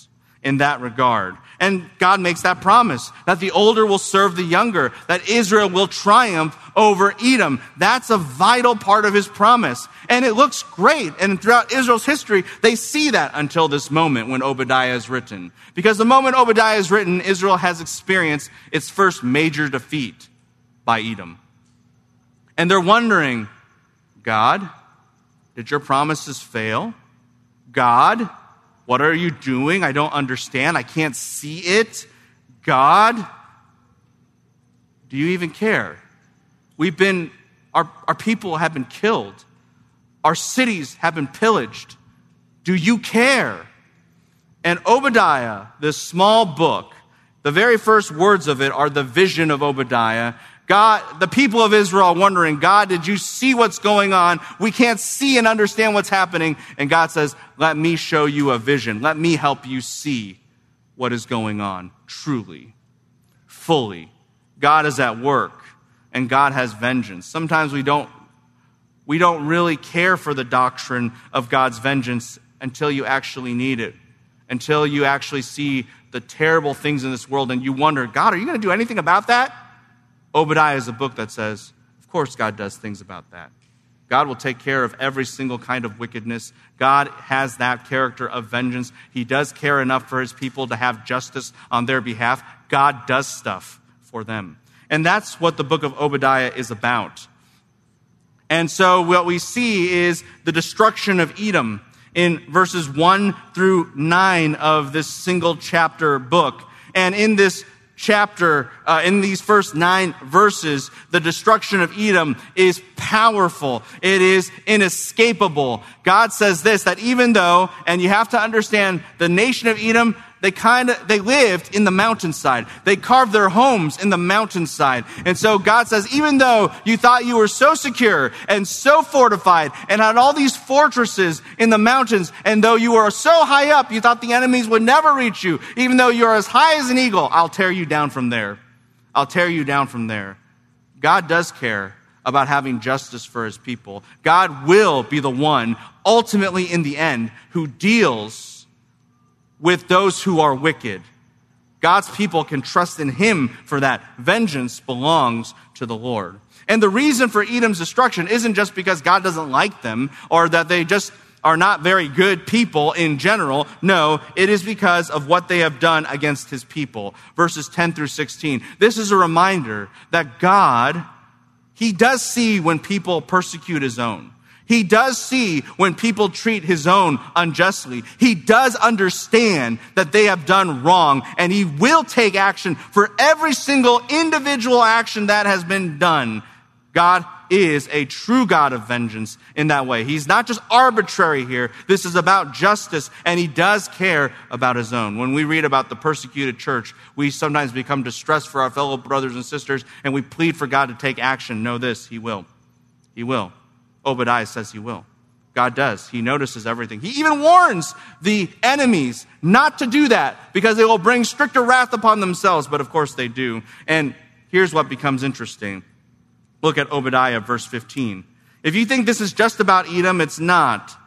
in that regard. And God makes that promise that the older will serve the younger, that Israel will triumph over Edom. That's a vital part of his promise. And it looks great. And throughout Israel's history, they see that until this moment when Obadiah is written. Because the moment Obadiah is written, Israel has experienced its first major defeat by Edom. And they're wondering, God, did your promises fail? God, what are you doing? I don't understand. I can't see it. God, do you even care? We've been, our, our people have been killed. Our cities have been pillaged. Do you care? And Obadiah, this small book, the very first words of it are the vision of Obadiah. God, the people of Israel are wondering, God, did you see what's going on? We can't see and understand what's happening. And God says, let me show you a vision. Let me help you see what is going on truly, fully. God is at work and God has vengeance. Sometimes we don't we don't really care for the doctrine of God's vengeance until you actually need it, until you actually see the terrible things in this world and you wonder, God, are you going to do anything about that? Obadiah is a book that says, of course, God does things about that. God will take care of every single kind of wickedness. God has that character of vengeance. He does care enough for his people to have justice on their behalf. God does stuff for them. And that's what the book of Obadiah is about. And so what we see is the destruction of Edom in verses 1 through 9 of this single chapter book. And in this chapter, uh, in these first nine verses, the destruction of Edom is powerful. It is inescapable. God says this, that even though, and you have to understand, the nation of Edom they kind of, they lived in the mountainside. They carved their homes in the mountainside. And so God says, even though you thought you were so secure and so fortified and had all these fortresses in the mountains, and though you were so high up, you thought the enemies would never reach you, even though you're as high as an eagle, I'll tear you down from there. I'll tear you down from there. God does care about having justice for his people. God will be the one, ultimately in the end, who deals with those who are wicked. God's people can trust in Him for that. Vengeance belongs to the Lord. And the reason for Edom's destruction isn't just because God doesn't like them or that they just are not very good people in general. No, it is because of what they have done against his people. Verses 10 through 16. This is a reminder that God, he does see when people persecute his own. He does see when people treat his own unjustly. He does understand that they have done wrong and he will take action for every single individual action that has been done. God is a true God of vengeance in that way. He's not just arbitrary here. This is about justice and he does care about his own. When we read about the persecuted church, we sometimes become distressed for our fellow brothers and sisters and we plead for God to take action. Know this, he will. He will. Obadiah says he will. God does. He notices everything. He even warns the enemies not to do that because they will bring stricter wrath upon themselves. But of course they do. And here's what becomes interesting. Look at Obadiah, verse 15. If you think this is just about Edom, it's not.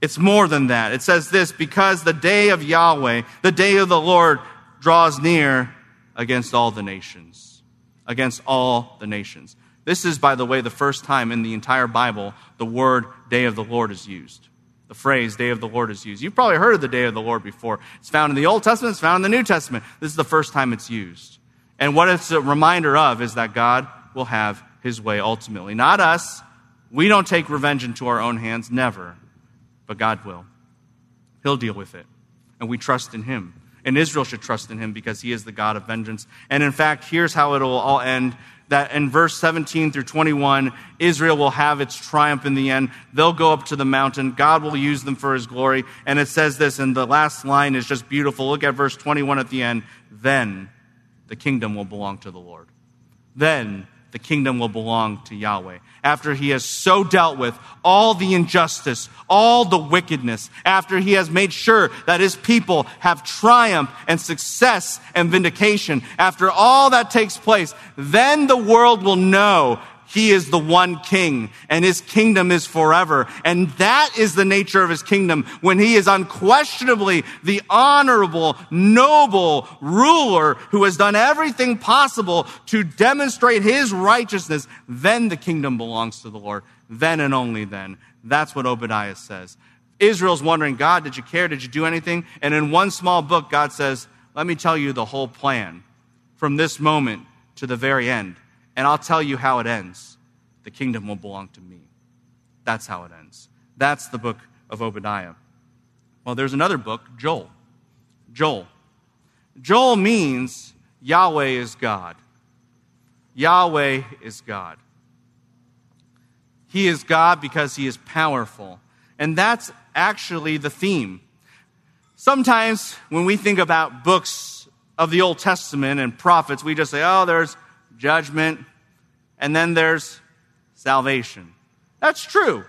It's more than that. It says this because the day of Yahweh, the day of the Lord, draws near against all the nations. Against all the nations. This is, by the way, the first time in the entire Bible the word day of the Lord is used. The phrase day of the Lord is used. You've probably heard of the day of the Lord before. It's found in the Old Testament, it's found in the New Testament. This is the first time it's used. And what it's a reminder of is that God will have his way ultimately. Not us. We don't take revenge into our own hands, never. But God will. He'll deal with it. And we trust in him. And Israel should trust in him because he is the God of vengeance. And in fact, here's how it'll all end that in verse 17 through 21, Israel will have its triumph in the end. They'll go up to the mountain. God will use them for his glory. And it says this, and the last line is just beautiful. Look at verse 21 at the end. Then the kingdom will belong to the Lord. Then the kingdom will belong to Yahweh. After he has so dealt with all the injustice, all the wickedness, after he has made sure that his people have triumph and success and vindication, after all that takes place, then the world will know he is the one king and his kingdom is forever. And that is the nature of his kingdom when he is unquestionably the honorable, noble ruler who has done everything possible to demonstrate his righteousness. Then the kingdom belongs to the Lord. Then and only then. That's what Obadiah says. Israel's wondering, God, did you care? Did you do anything? And in one small book, God says, let me tell you the whole plan from this moment to the very end. And I'll tell you how it ends. The kingdom will belong to me. That's how it ends. That's the book of Obadiah. Well, there's another book, Joel. Joel. Joel means Yahweh is God. Yahweh is God. He is God because he is powerful. And that's actually the theme. Sometimes when we think about books of the Old Testament and prophets, we just say, oh, there's judgment, and then there's salvation. That's true.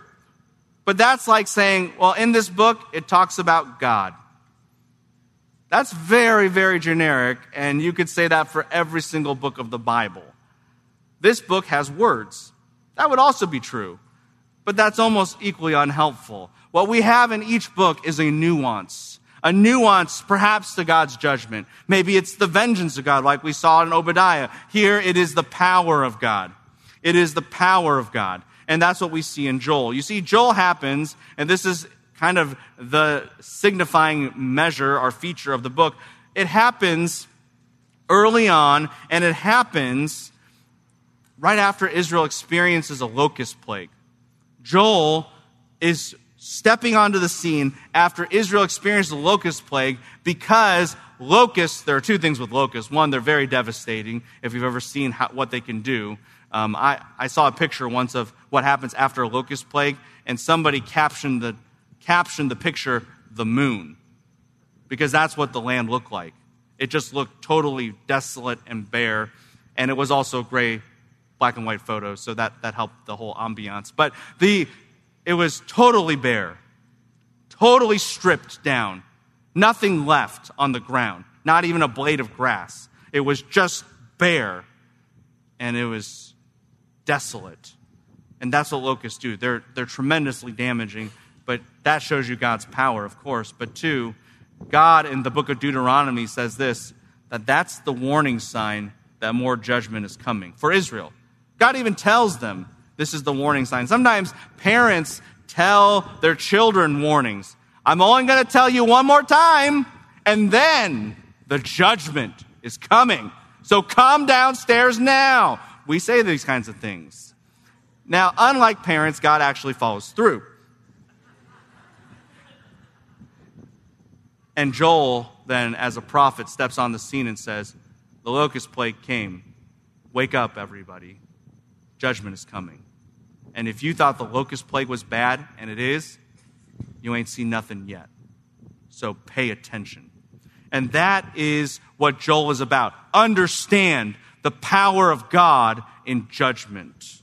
But that's like saying, well, in this book, it talks about God. That's very, very generic, and you could say that for every single book of the Bible. This book has words. That would also be true. but that's almost equally unhelpful. What we have in each book is a nuance. A nuance, perhaps, to God's judgment. Maybe it's the vengeance of God, like we saw in Obadiah. Here, it is the power of God. It is the power of God. And that's what we see in Joel. You see, Joel happens, and this is kind of the signifying measure or feature of the book. It happens early on, and it happens right after Israel experiences a locust plague. Joel is stepping onto the scene after Israel experienced the locust plague because locusts, there are two things with locusts. One, they're very devastating if you've ever seen how, what they can do. Um, I, I saw a picture once of what happens after a locust plague, and somebody captioned the, captioned the picture the moon because that's what the land looked like. It just looked totally desolate and bare, and it was also gray, black and white photos, so that, that helped the whole ambiance. But the, it was totally bare, totally stripped down, nothing left on the ground, not even a blade of grass. It was just bare, and it was desolate. And that's what locusts do. They're, they're tremendously damaging, but that shows you God's power, of course. But two, God in the book of Deuteronomy says this that that's the warning sign that more judgment is coming for Israel. God even tells them this is the warning sign. Sometimes parents tell their children warnings. I'm only going to tell you one more time, and then the judgment is coming. So come downstairs now. We say these kinds of things. Now, unlike parents, God actually follows through. And Joel, then, as a prophet, steps on the scene and says, The locust plague came. Wake up, everybody. Judgment is coming. And if you thought the locust plague was bad, and it is, you ain't seen nothing yet. So pay attention. And that is what Joel is about. Understand the power of God in judgment.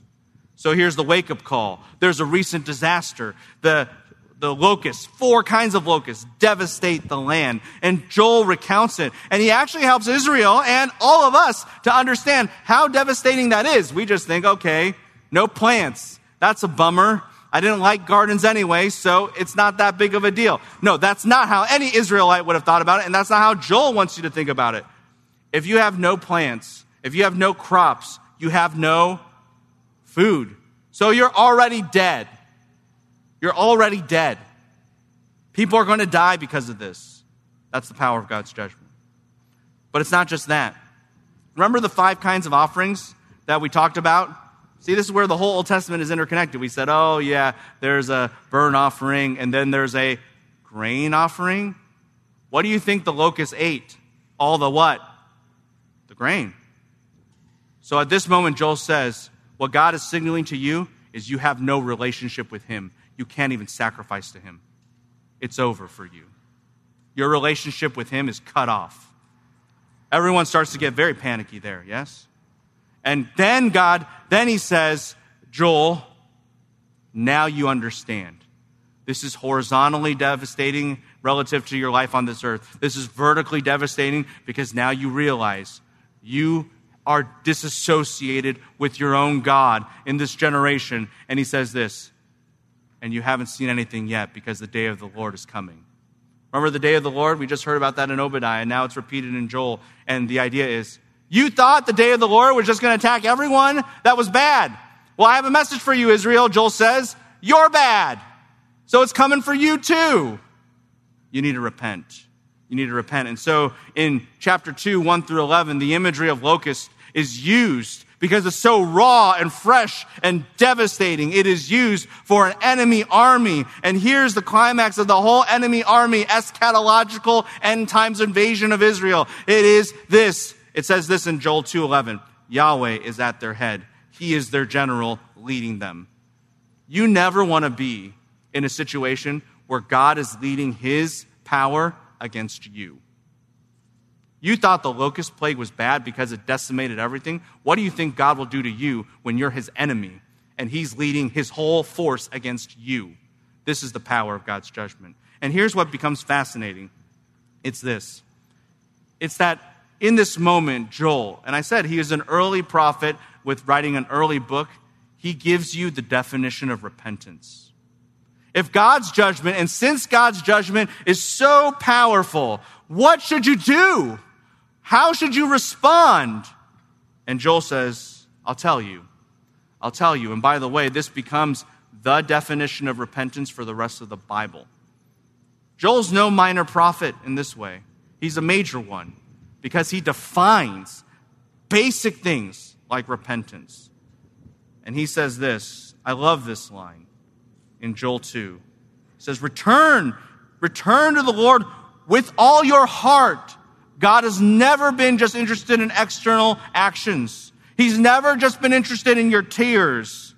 So here's the wake up call. There's a recent disaster. The the locusts, four kinds of locusts, devastate the land. And Joel recounts it. And he actually helps Israel and all of us to understand how devastating that is. We just think, okay, no plants. That's a bummer. I didn't like gardens anyway, so it's not that big of a deal. No, that's not how any Israelite would have thought about it, and that's not how Joel wants you to think about it. If you have no plants, if you have no crops, you have no food. So you're already dead. You're already dead. People are going to die because of this. That's the power of God's judgment. But it's not just that. Remember the five kinds of offerings that we talked about? See, this is where the whole Old Testament is interconnected. We said, oh, yeah, there's a burnt offering, and then there's a grain offering. What do you think the locust ate? All the what? The grain. So at this moment, Joel says, What God is signaling to you is you have no relationship with Him. You can't even sacrifice to Him. It's over for you. Your relationship with Him is cut off. Everyone starts to get very panicky there, yes? And then God, then He says, Joel, now you understand. This is horizontally devastating relative to your life on this earth. This is vertically devastating because now you realize you are disassociated with your own God in this generation. And he says this, and you haven't seen anything yet because the day of the Lord is coming. Remember the day of the Lord? We just heard about that in Obadiah, and now it's repeated in Joel. And the idea is, you thought the day of the Lord was just going to attack everyone that was bad. Well, I have a message for you, Israel. Joel says, you're bad. So it's coming for you too. You need to repent. You need to repent. And so in chapter 2, 1 through 11, the imagery of locust is used because it's so raw and fresh and devastating. It is used for an enemy army. And here's the climax of the whole enemy army, eschatological end times invasion of Israel. It is this. It says this in Joel 2:11. Yahweh is at their head. He is their general leading them. You never want to be in a situation where God is leading his power against you. You thought the locust plague was bad because it decimated everything. What do you think God will do to you when you're his enemy and he's leading his whole force against you? This is the power of God's judgment. And here's what becomes fascinating it's this it's that in this moment, Joel, and I said he is an early prophet with writing an early book, he gives you the definition of repentance. If God's judgment, and since God's judgment is so powerful, what should you do? How should you respond? And Joel says, I'll tell you. I'll tell you. And by the way, this becomes the definition of repentance for the rest of the Bible. Joel's no minor prophet in this way, he's a major one because he defines basic things like repentance. And he says this I love this line in Joel 2. He says, Return, return to the Lord with all your heart. God has never been just interested in external actions. He's never just been interested in your tears.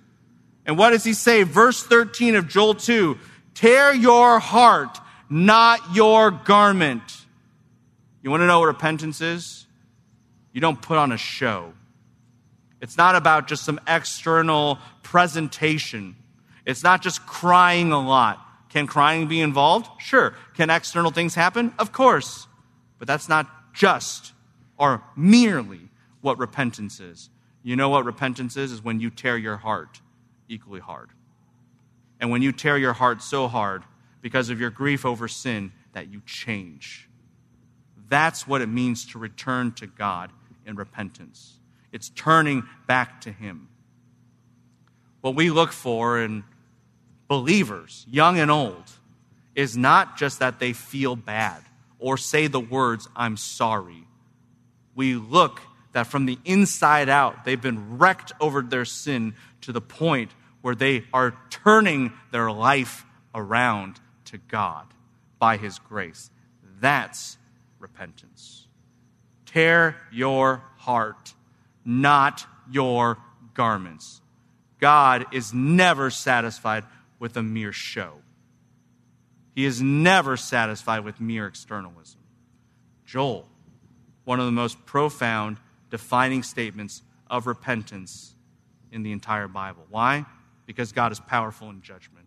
And what does he say? Verse 13 of Joel 2 Tear your heart, not your garment. You want to know what repentance is? You don't put on a show. It's not about just some external presentation. It's not just crying a lot. Can crying be involved? Sure. Can external things happen? Of course. But that's not just or merely what repentance is. You know what repentance is? Is when you tear your heart equally hard. And when you tear your heart so hard because of your grief over sin that you change. That's what it means to return to God in repentance. It's turning back to Him. What we look for in believers, young and old, is not just that they feel bad or say the words, I'm sorry. We look that from the inside out, they've been wrecked over their sin to the point where they are turning their life around to God by His grace. That's repentance. Tear your heart, not your garments. God is never satisfied with a mere show. He is never satisfied with mere externalism. Joel, one of the most profound, defining statements of repentance in the entire Bible. Why? Because God is powerful in judgment.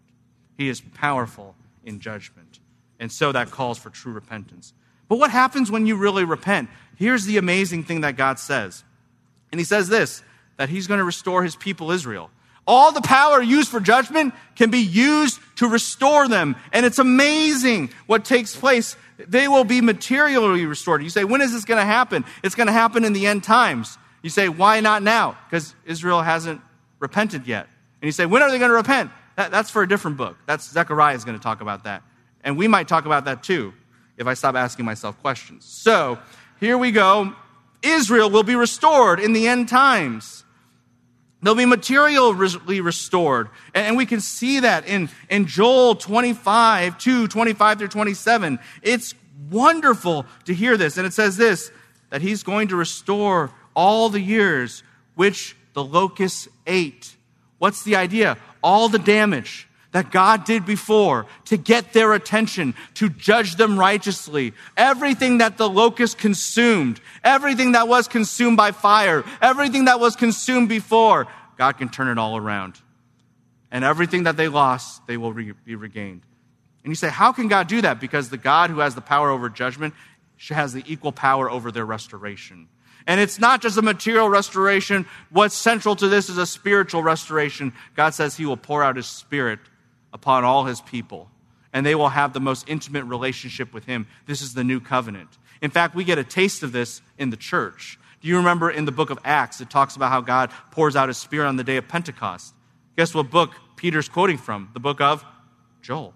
He is powerful in judgment. And so that calls for true repentance. But what happens when you really repent? Here's the amazing thing that God says. And He says this that He's going to restore His people Israel. All the power used for judgment can be used to restore them. And it's amazing what takes place. They will be materially restored. You say, when is this going to happen? It's going to happen in the end times. You say, why not now? Because Israel hasn't repented yet. And you say, when are they going to repent? That, that's for a different book. That's Zechariah is going to talk about that. And we might talk about that too if I stop asking myself questions. So here we go. Israel will be restored in the end times. They'll be materially restored. And we can see that in, in Joel 25, 2, 25 through 27. It's wonderful to hear this. And it says this that he's going to restore all the years which the locusts ate. What's the idea? All the damage that God did before to get their attention, to judge them righteously. Everything that the locust consumed, everything that was consumed by fire, everything that was consumed before, God can turn it all around. And everything that they lost, they will re- be regained. And you say, how can God do that? Because the God who has the power over judgment has the equal power over their restoration. And it's not just a material restoration. What's central to this is a spiritual restoration. God says he will pour out his spirit upon all his people, and they will have the most intimate relationship with him. This is the new covenant. In fact, we get a taste of this in the church. Do you remember in the book of Acts, it talks about how God pours out his spirit on the day of Pentecost? Guess what book Peter's quoting from? The book of Joel.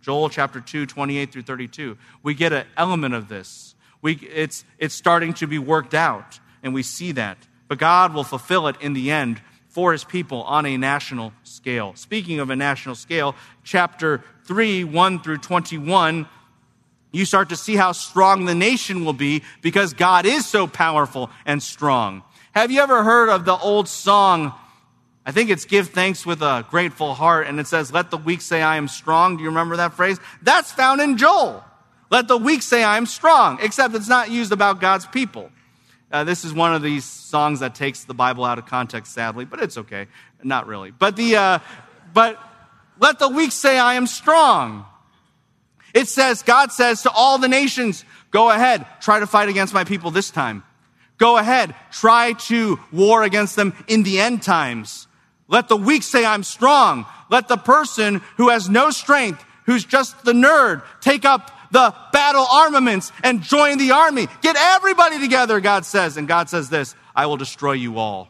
Joel chapter 2, 28 through 32. We get an element of this. We, it's, it's starting to be worked out, and we see that. But God will fulfill it in the end for his people on a national scale. Speaking of a national scale, chapter 3, 1 through 21, you start to see how strong the nation will be because God is so powerful and strong. Have you ever heard of the old song? I think it's Give Thanks with a Grateful Heart, and it says, Let the weak say I am strong. Do you remember that phrase? That's found in Joel. Let the weak say I am strong, except it's not used about God's people. Uh, this is one of these songs that takes the Bible out of context, sadly, but it's okay. Not really. But the, uh, but let the weak say, I am strong. It says, God says to all the nations, go ahead, try to fight against my people this time. Go ahead, try to war against them in the end times. Let the weak say, I'm strong. Let the person who has no strength, who's just the nerd, take up the battle armaments and join the army. Get everybody together, God says. And God says this I will destroy you all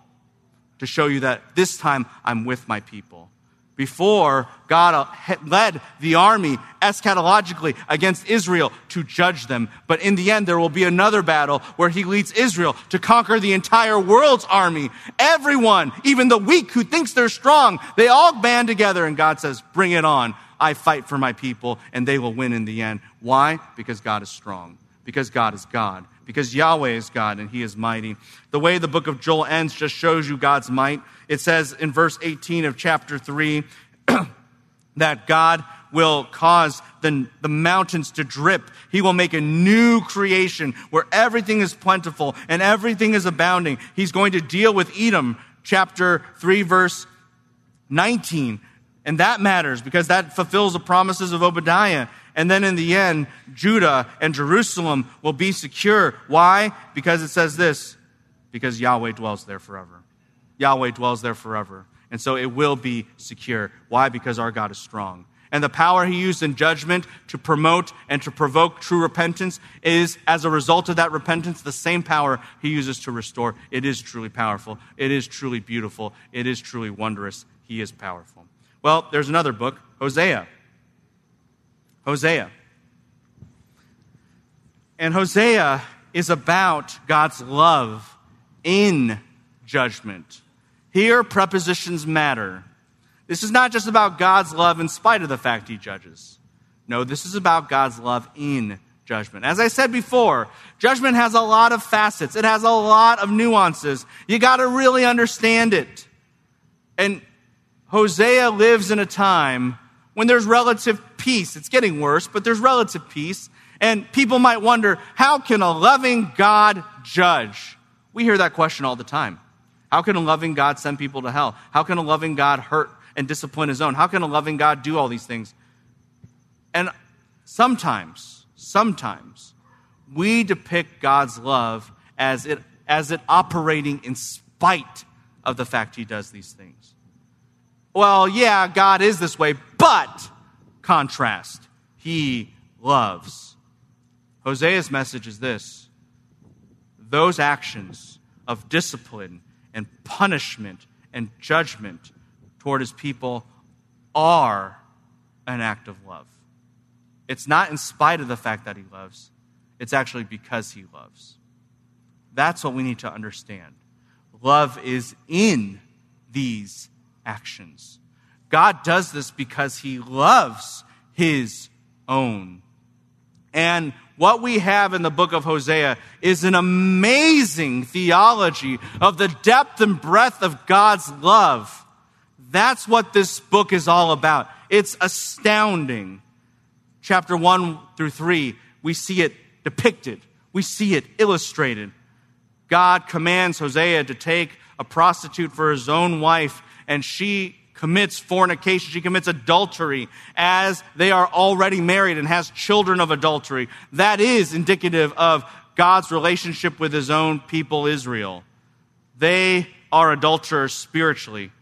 to show you that this time I'm with my people. Before, God uh, led the army eschatologically against Israel to judge them. But in the end, there will be another battle where he leads Israel to conquer the entire world's army. Everyone, even the weak who thinks they're strong, they all band together and God says, bring it on. I fight for my people and they will win in the end. Why? Because God is strong. Because God is God. Because Yahweh is God and he is mighty. The way the book of Joel ends just shows you God's might. It says in verse 18 of chapter 3 *clears throat* that God will cause the, the mountains to drip. He will make a new creation where everything is plentiful and everything is abounding. He's going to deal with Edom, chapter 3, verse 19. And that matters because that fulfills the promises of Obadiah. And then in the end, Judah and Jerusalem will be secure. Why? Because it says this because Yahweh dwells there forever. Yahweh dwells there forever. And so it will be secure. Why? Because our God is strong. And the power he used in judgment to promote and to provoke true repentance is, as a result of that repentance, the same power he uses to restore. It is truly powerful. It is truly beautiful. It is truly wondrous. He is powerful. Well, there's another book, Hosea. Hosea. And Hosea is about God's love in judgment. Here, prepositions matter. This is not just about God's love in spite of the fact he judges. No, this is about God's love in judgment. As I said before, judgment has a lot of facets, it has a lot of nuances. You got to really understand it. And Hosea lives in a time when there's relative peace. It's getting worse, but there's relative peace. And people might wonder, how can a loving God judge? We hear that question all the time. How can a loving God send people to hell? How can a loving God hurt and discipline his own? How can a loving God do all these things? And sometimes, sometimes, we depict God's love as it, as it operating in spite of the fact he does these things well, yeah, God is this way, but contrast, he loves. Hosea's message is this those actions of discipline and punishment and judgment toward his people are an act of love. It's not in spite of the fact that he loves, it's actually because he loves. That's what we need to understand. Love is in these actions. God does this because he loves his own. And what we have in the book of Hosea is an amazing theology of the depth and breadth of God's love. That's what this book is all about. It's astounding. Chapter 1 through 3, we see it depicted, we see it illustrated. God commands Hosea to take a prostitute for his own wife and she commits fornication, she commits adultery as they are already married and has children of adultery. That is indicative of God's relationship with his own people, Israel. They are adulterers spiritually.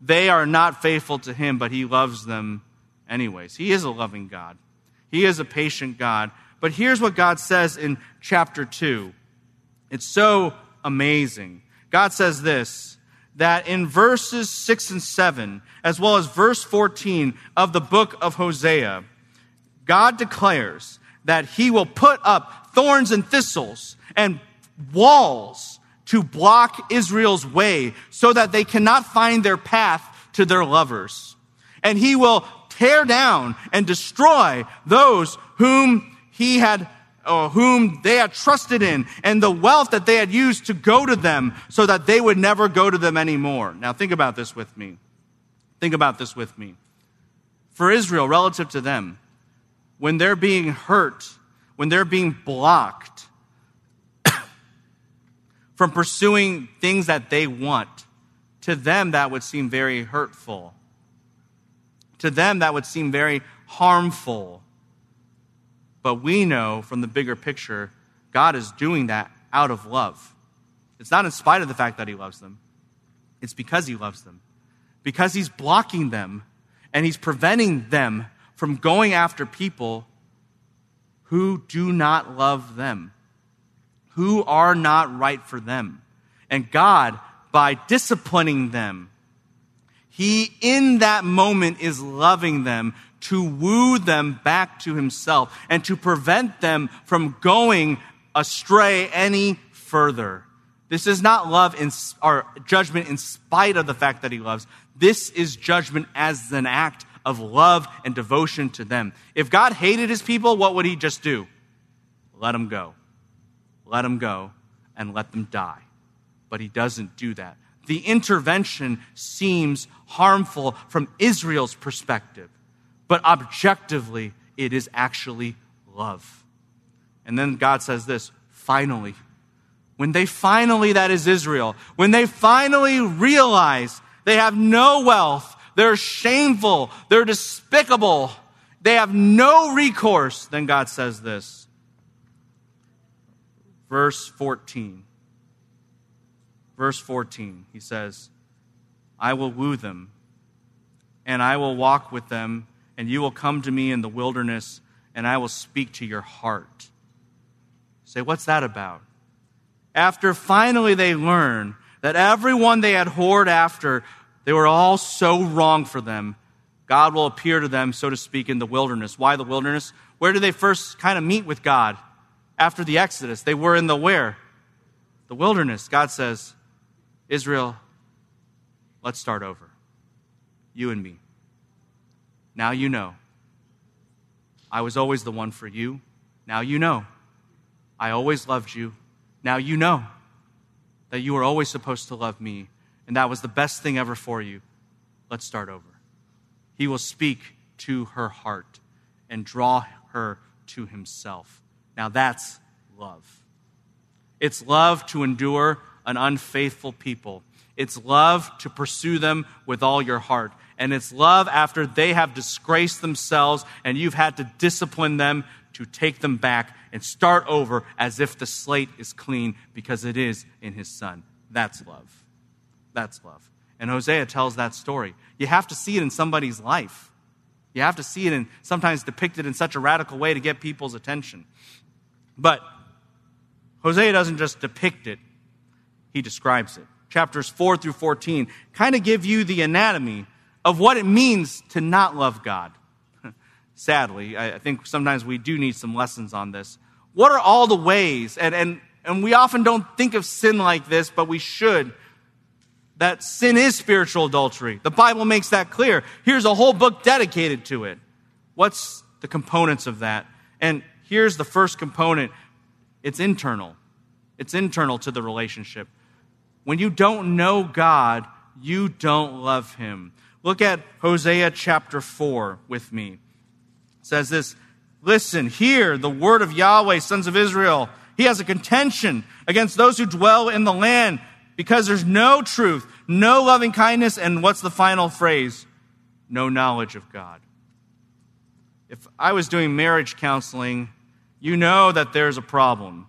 They are not faithful to him, but he loves them anyways. He is a loving God, he is a patient God. But here's what God says in chapter 2. It's so amazing. God says this that in verses 6 and 7, as well as verse 14 of the book of Hosea, God declares that he will put up thorns and thistles and walls to block Israel's way so that they cannot find their path to their lovers. And he will tear down and destroy those whom he had or whom they had trusted in and the wealth that they had used to go to them so that they would never go to them anymore. Now, think about this with me. Think about this with me. For Israel, relative to them, when they're being hurt, when they're being blocked *coughs* from pursuing things that they want, to them that would seem very hurtful. To them that would seem very harmful. But we know from the bigger picture, God is doing that out of love. It's not in spite of the fact that He loves them, it's because He loves them. because he's blocking them and he's preventing them from going after people who do not love them, who are not right for them. And God, by disciplining them, he in that moment is loving them to woo them back to himself and to prevent them from going astray any further. This is not love in, or judgment in spite of the fact that he loves. This is judgment as an act of love and devotion to them. If God hated his people, what would he just do? Let them go. Let them go and let them die. But he doesn't do that. The intervention seems harmful from Israel's perspective, but objectively, it is actually love. And then God says this finally, when they finally, that is Israel, when they finally realize they have no wealth, they're shameful, they're despicable, they have no recourse, then God says this. Verse 14. Verse 14, he says, I will woo them, and I will walk with them, and you will come to me in the wilderness, and I will speak to your heart. Say, what's that about? after finally they learn that everyone they had whored after, they were all so wrong for them, God will appear to them, so to speak, in the wilderness. Why the wilderness? Where did they first kind of meet with God? After the Exodus. They were in the where? The wilderness. God says, Israel, let's start over. You and me. Now you know. I was always the one for you. Now you know. I always loved you. Now you know that you were always supposed to love me, and that was the best thing ever for you. Let's start over. He will speak to her heart and draw her to himself. Now that's love. It's love to endure an unfaithful people. It's love to pursue them with all your heart. And it's love after they have disgraced themselves and you've had to discipline them to take them back and start over as if the slate is clean because it is in his son. That's love. That's love. And Hosea tells that story. You have to see it in somebody's life. You have to see it and sometimes depicted in such a radical way to get people's attention. But Hosea doesn't just depict it, he describes it. Chapters 4 through 14 kind of give you the anatomy of what it means to not love God *laughs* sadly. I think sometimes we do need some lessons on this. What are all the ways, and, and, and we often don't think of sin like this, but we should, that sin is spiritual adultery. The Bible makes that clear. Here's a whole book dedicated to it. What's the components of that? And here's the first component it's internal. It's internal to the relationship. When you don't know God, you don't love Him. Look at Hosea chapter 4 with me says this Listen, hear the word of Yahweh, sons of Israel. He has a contention against those who dwell in the land because there's no truth, no loving kindness, and what's the final phrase? No knowledge of God. If I was doing marriage counseling, you know that there's a problem.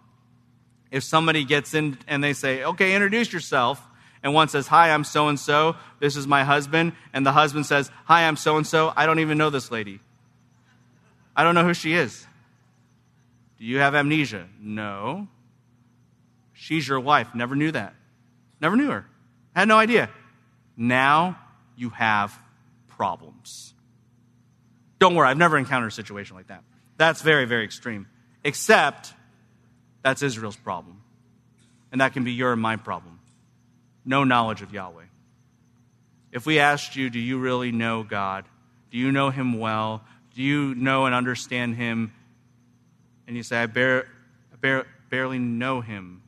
If somebody gets in and they say, okay, introduce yourself, and one says, hi, I'm so and so, this is my husband, and the husband says, hi, I'm so and so, I don't even know this lady. I don't know who she is. Do you have amnesia? No. She's your wife. Never knew that. Never knew her. Had no idea. Now you have problems. Don't worry, I've never encountered a situation like that. That's very, very extreme. Except that's Israel's problem. And that can be your and my problem. No knowledge of Yahweh. If we asked you, do you really know God? Do you know him well? Do you know and understand him? And you say, I, I barely know him.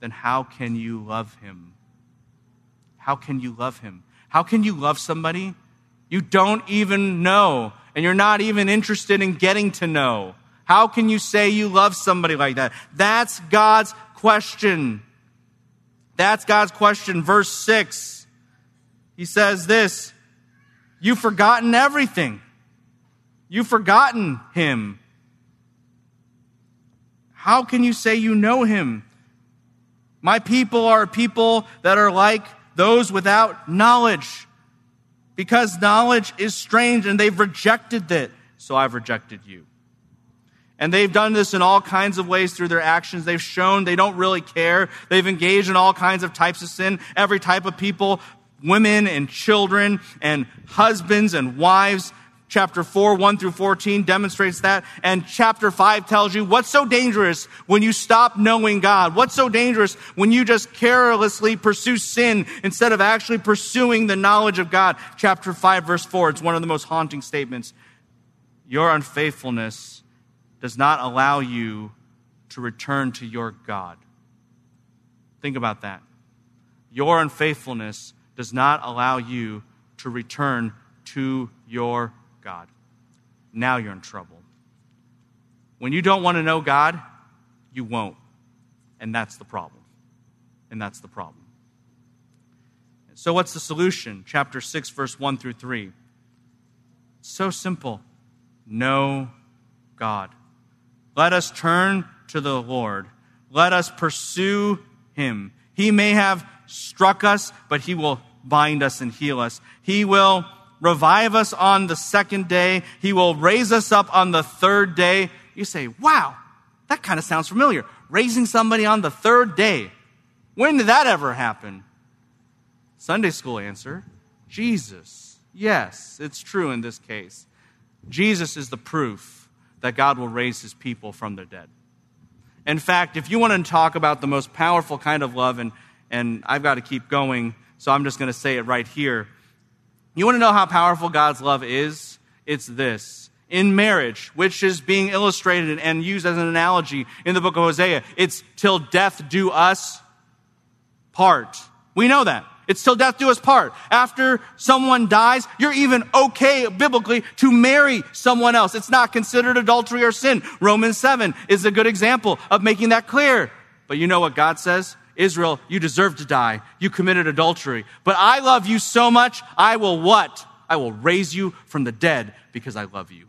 Then how can you love him? How can you love him? How can you love somebody you don't even know and you're not even interested in getting to know? How can you say you love somebody like that? That's God's question. That's God's question. Verse 6. He says this You've forgotten everything. You've forgotten him. How can you say you know him? My people are people that are like those without knowledge. because knowledge is strange and they've rejected it. So I've rejected you. And they've done this in all kinds of ways through their actions. They've shown they don't really care. They've engaged in all kinds of types of sin, every type of people, women and children and husbands and wives. Chapter 4, 1 through 14 demonstrates that. And chapter 5 tells you what's so dangerous when you stop knowing God? What's so dangerous when you just carelessly pursue sin instead of actually pursuing the knowledge of God? Chapter 5, verse 4, it's one of the most haunting statements. Your unfaithfulness does not allow you to return to your God. Think about that. Your unfaithfulness does not allow you to return to your God. Now you're in trouble. When you don't want to know God, you won't. And that's the problem. And that's the problem. So, what's the solution? Chapter 6, verse 1 through 3. So simple. Know God. Let us turn to the Lord. Let us pursue him. He may have struck us, but he will bind us and heal us. He will revive us on the second day. He will raise us up on the third day. You say, wow, that kind of sounds familiar. Raising somebody on the third day. When did that ever happen? Sunday school answer Jesus. Yes, it's true in this case. Jesus is the proof that God will raise his people from the dead. In fact, if you want to talk about the most powerful kind of love, and, and I've got to keep going, so I'm just going to say it right here. You want to know how powerful God's love is? It's this. In marriage, which is being illustrated and used as an analogy in the book of Hosea, it's till death do us part. We know that. It's till death do us part. After someone dies, you're even okay biblically to marry someone else. It's not considered adultery or sin. Romans 7 is a good example of making that clear. But you know what God says? Israel, you deserve to die. You committed adultery. But I love you so much, I will what? I will raise you from the dead because I love you.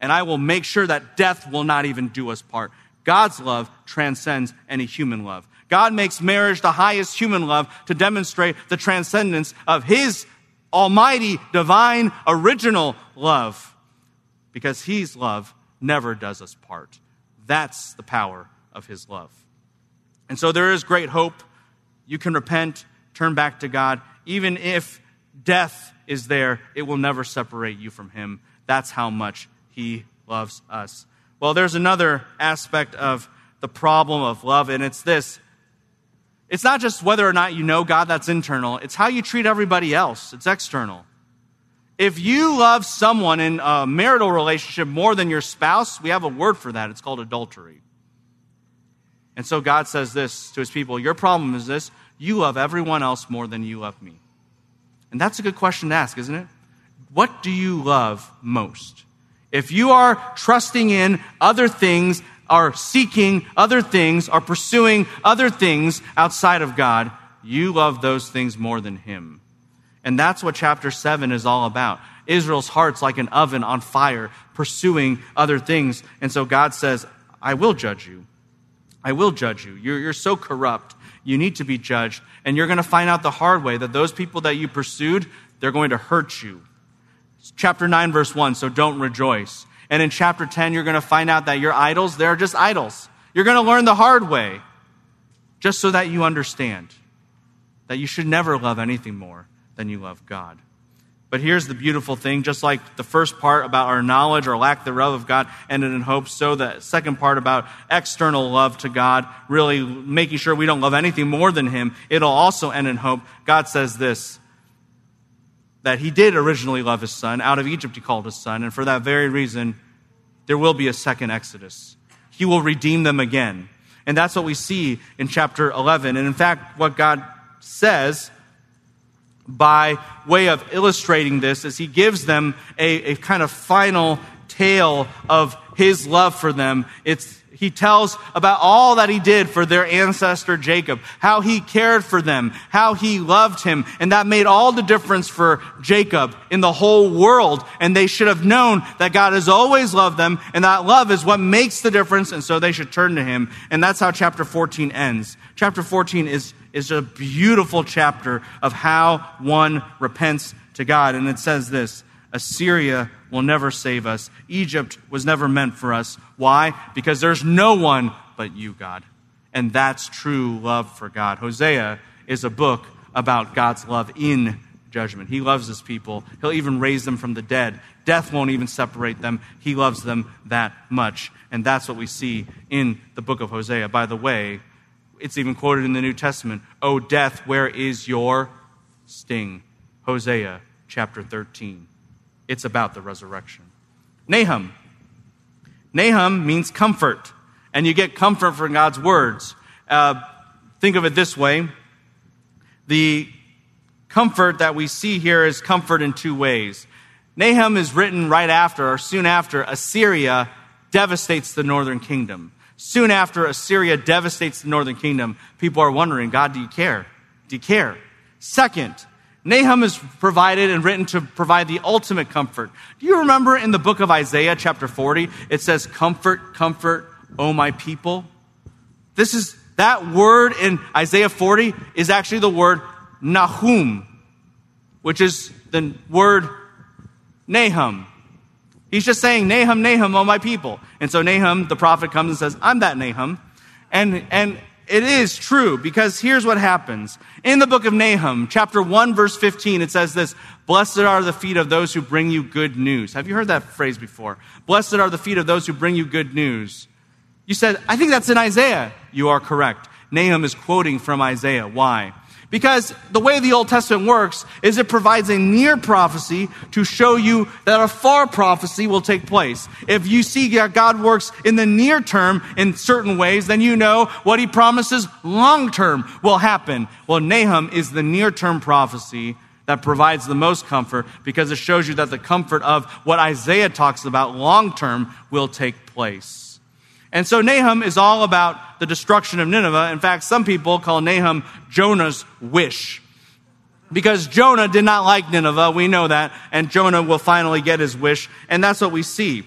And I will make sure that death will not even do us part. God's love transcends any human love. God makes marriage the highest human love to demonstrate the transcendence of His almighty, divine, original love. Because His love never does us part. That's the power of His love. And so there is great hope. You can repent, turn back to God. Even if death is there, it will never separate you from Him. That's how much He loves us. Well, there's another aspect of the problem of love, and it's this. It's not just whether or not you know God, that's internal. It's how you treat everybody else, it's external. If you love someone in a marital relationship more than your spouse, we have a word for that. It's called adultery. And so God says this to his people Your problem is this you love everyone else more than you love me. And that's a good question to ask, isn't it? What do you love most? If you are trusting in other things, are seeking other things, are pursuing other things outside of God, you love those things more than Him. And that's what chapter 7 is all about. Israel's heart's like an oven on fire, pursuing other things. And so God says, I will judge you. I will judge you. You're, you're so corrupt. You need to be judged. And you're going to find out the hard way that those people that you pursued, they're going to hurt you. Chapter 9, verse 1, so don't rejoice. And in chapter 10, you're going to find out that your idols, they're just idols. You're going to learn the hard way just so that you understand that you should never love anything more than you love God. But here's the beautiful thing just like the first part about our knowledge or lack thereof of God ended in hope, so the second part about external love to God, really making sure we don't love anything more than Him, it'll also end in hope. God says this that He did originally love His Son. Out of Egypt, He called His Son. And for that very reason, there will be a second Exodus. He will redeem them again. And that's what we see in chapter 11. And in fact, what God says by way of illustrating this as he gives them a, a kind of final tale of his love for them. It's, he tells about all that he did for their ancestor Jacob, how he cared for them, how he loved him, and that made all the difference for Jacob in the whole world. And they should have known that God has always loved them, and that love is what makes the difference, and so they should turn to him. And that's how chapter 14 ends. Chapter 14 is is a beautiful chapter of how one repents to to God. And it says this Assyria will never save us. Egypt was never meant for us. Why? Because there's no one but you, God. And that's true love for God. Hosea is a book about God's love in judgment. He loves his people. He'll even raise them from the dead. Death won't even separate them. He loves them that much. And that's what we see in the book of Hosea. By the way, it's even quoted in the New Testament O death, where is your sting? Hosea chapter 13. It's about the resurrection. Nahum. Nahum means comfort, and you get comfort from God's words. Uh, think of it this way the comfort that we see here is comfort in two ways. Nahum is written right after, or soon after, Assyria devastates the northern kingdom. Soon after Assyria devastates the northern kingdom, people are wondering, God, do you care? Do you care? Second, Nahum is provided and written to provide the ultimate comfort. Do you remember in the book of Isaiah, chapter 40, it says, Comfort, comfort, O my people? This is that word in Isaiah 40 is actually the word Nahum, which is the word Nahum. He's just saying, Nahum, Nahum, oh my people. And so Nahum, the prophet, comes and says, I'm that Nahum. And, and it is true because here's what happens. In the book of Nahum, chapter 1, verse 15, it says this Blessed are the feet of those who bring you good news. Have you heard that phrase before? Blessed are the feet of those who bring you good news. You said, I think that's in Isaiah. You are correct. Nahum is quoting from Isaiah. Why? Because the way the Old Testament works is it provides a near prophecy to show you that a far prophecy will take place. If you see that God works in the near term in certain ways, then you know what he promises long term will happen. Well, Nahum is the near term prophecy that provides the most comfort because it shows you that the comfort of what Isaiah talks about long term will take place. And so Nahum is all about the destruction of Nineveh. In fact, some people call Nahum Jonah's wish. Because Jonah did not like Nineveh, we know that, and Jonah will finally get his wish, and that's what we see.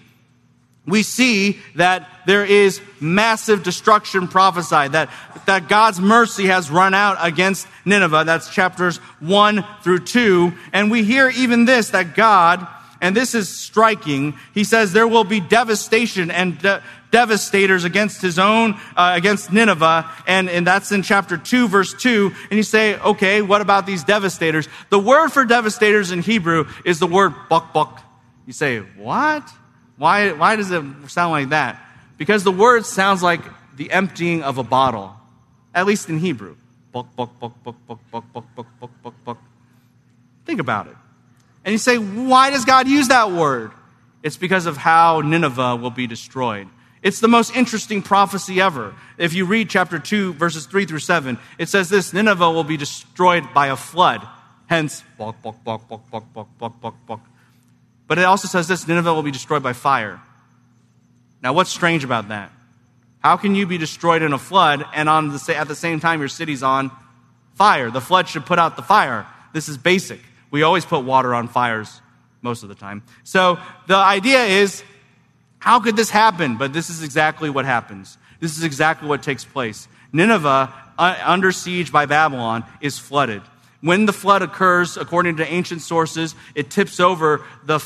We see that there is massive destruction prophesied, that, that God's mercy has run out against Nineveh. That's chapters 1 through 2. And we hear even this, that God, and this is striking, he says there will be devastation and de- devastators against his own, uh, against Nineveh. And, and that's in chapter 2, verse 2. And you say, okay, what about these devastators? The word for devastators in Hebrew is the word buk buk. You say, what? Why, why does it sound like that? Because the word sounds like the emptying of a bottle, at least in Hebrew. Buk, buk, buk, buk, buk, buk, buk, buk, buk, buk, buk. Think about it. And you say, why does God use that word? It's because of how Nineveh will be destroyed. It's the most interesting prophecy ever. If you read chapter 2, verses 3 through 7, it says this Nineveh will be destroyed by a flood. Hence, bok, bok, bok, bok, bok, bok, bok, bok, bok. But it also says this Nineveh will be destroyed by fire. Now, what's strange about that? How can you be destroyed in a flood and on the, at the same time your city's on fire? The flood should put out the fire. This is basic. We always put water on fires most of the time. So the idea is how could this happen? But this is exactly what happens. This is exactly what takes place. Nineveh, uh, under siege by Babylon, is flooded. When the flood occurs, according to ancient sources, it tips over the,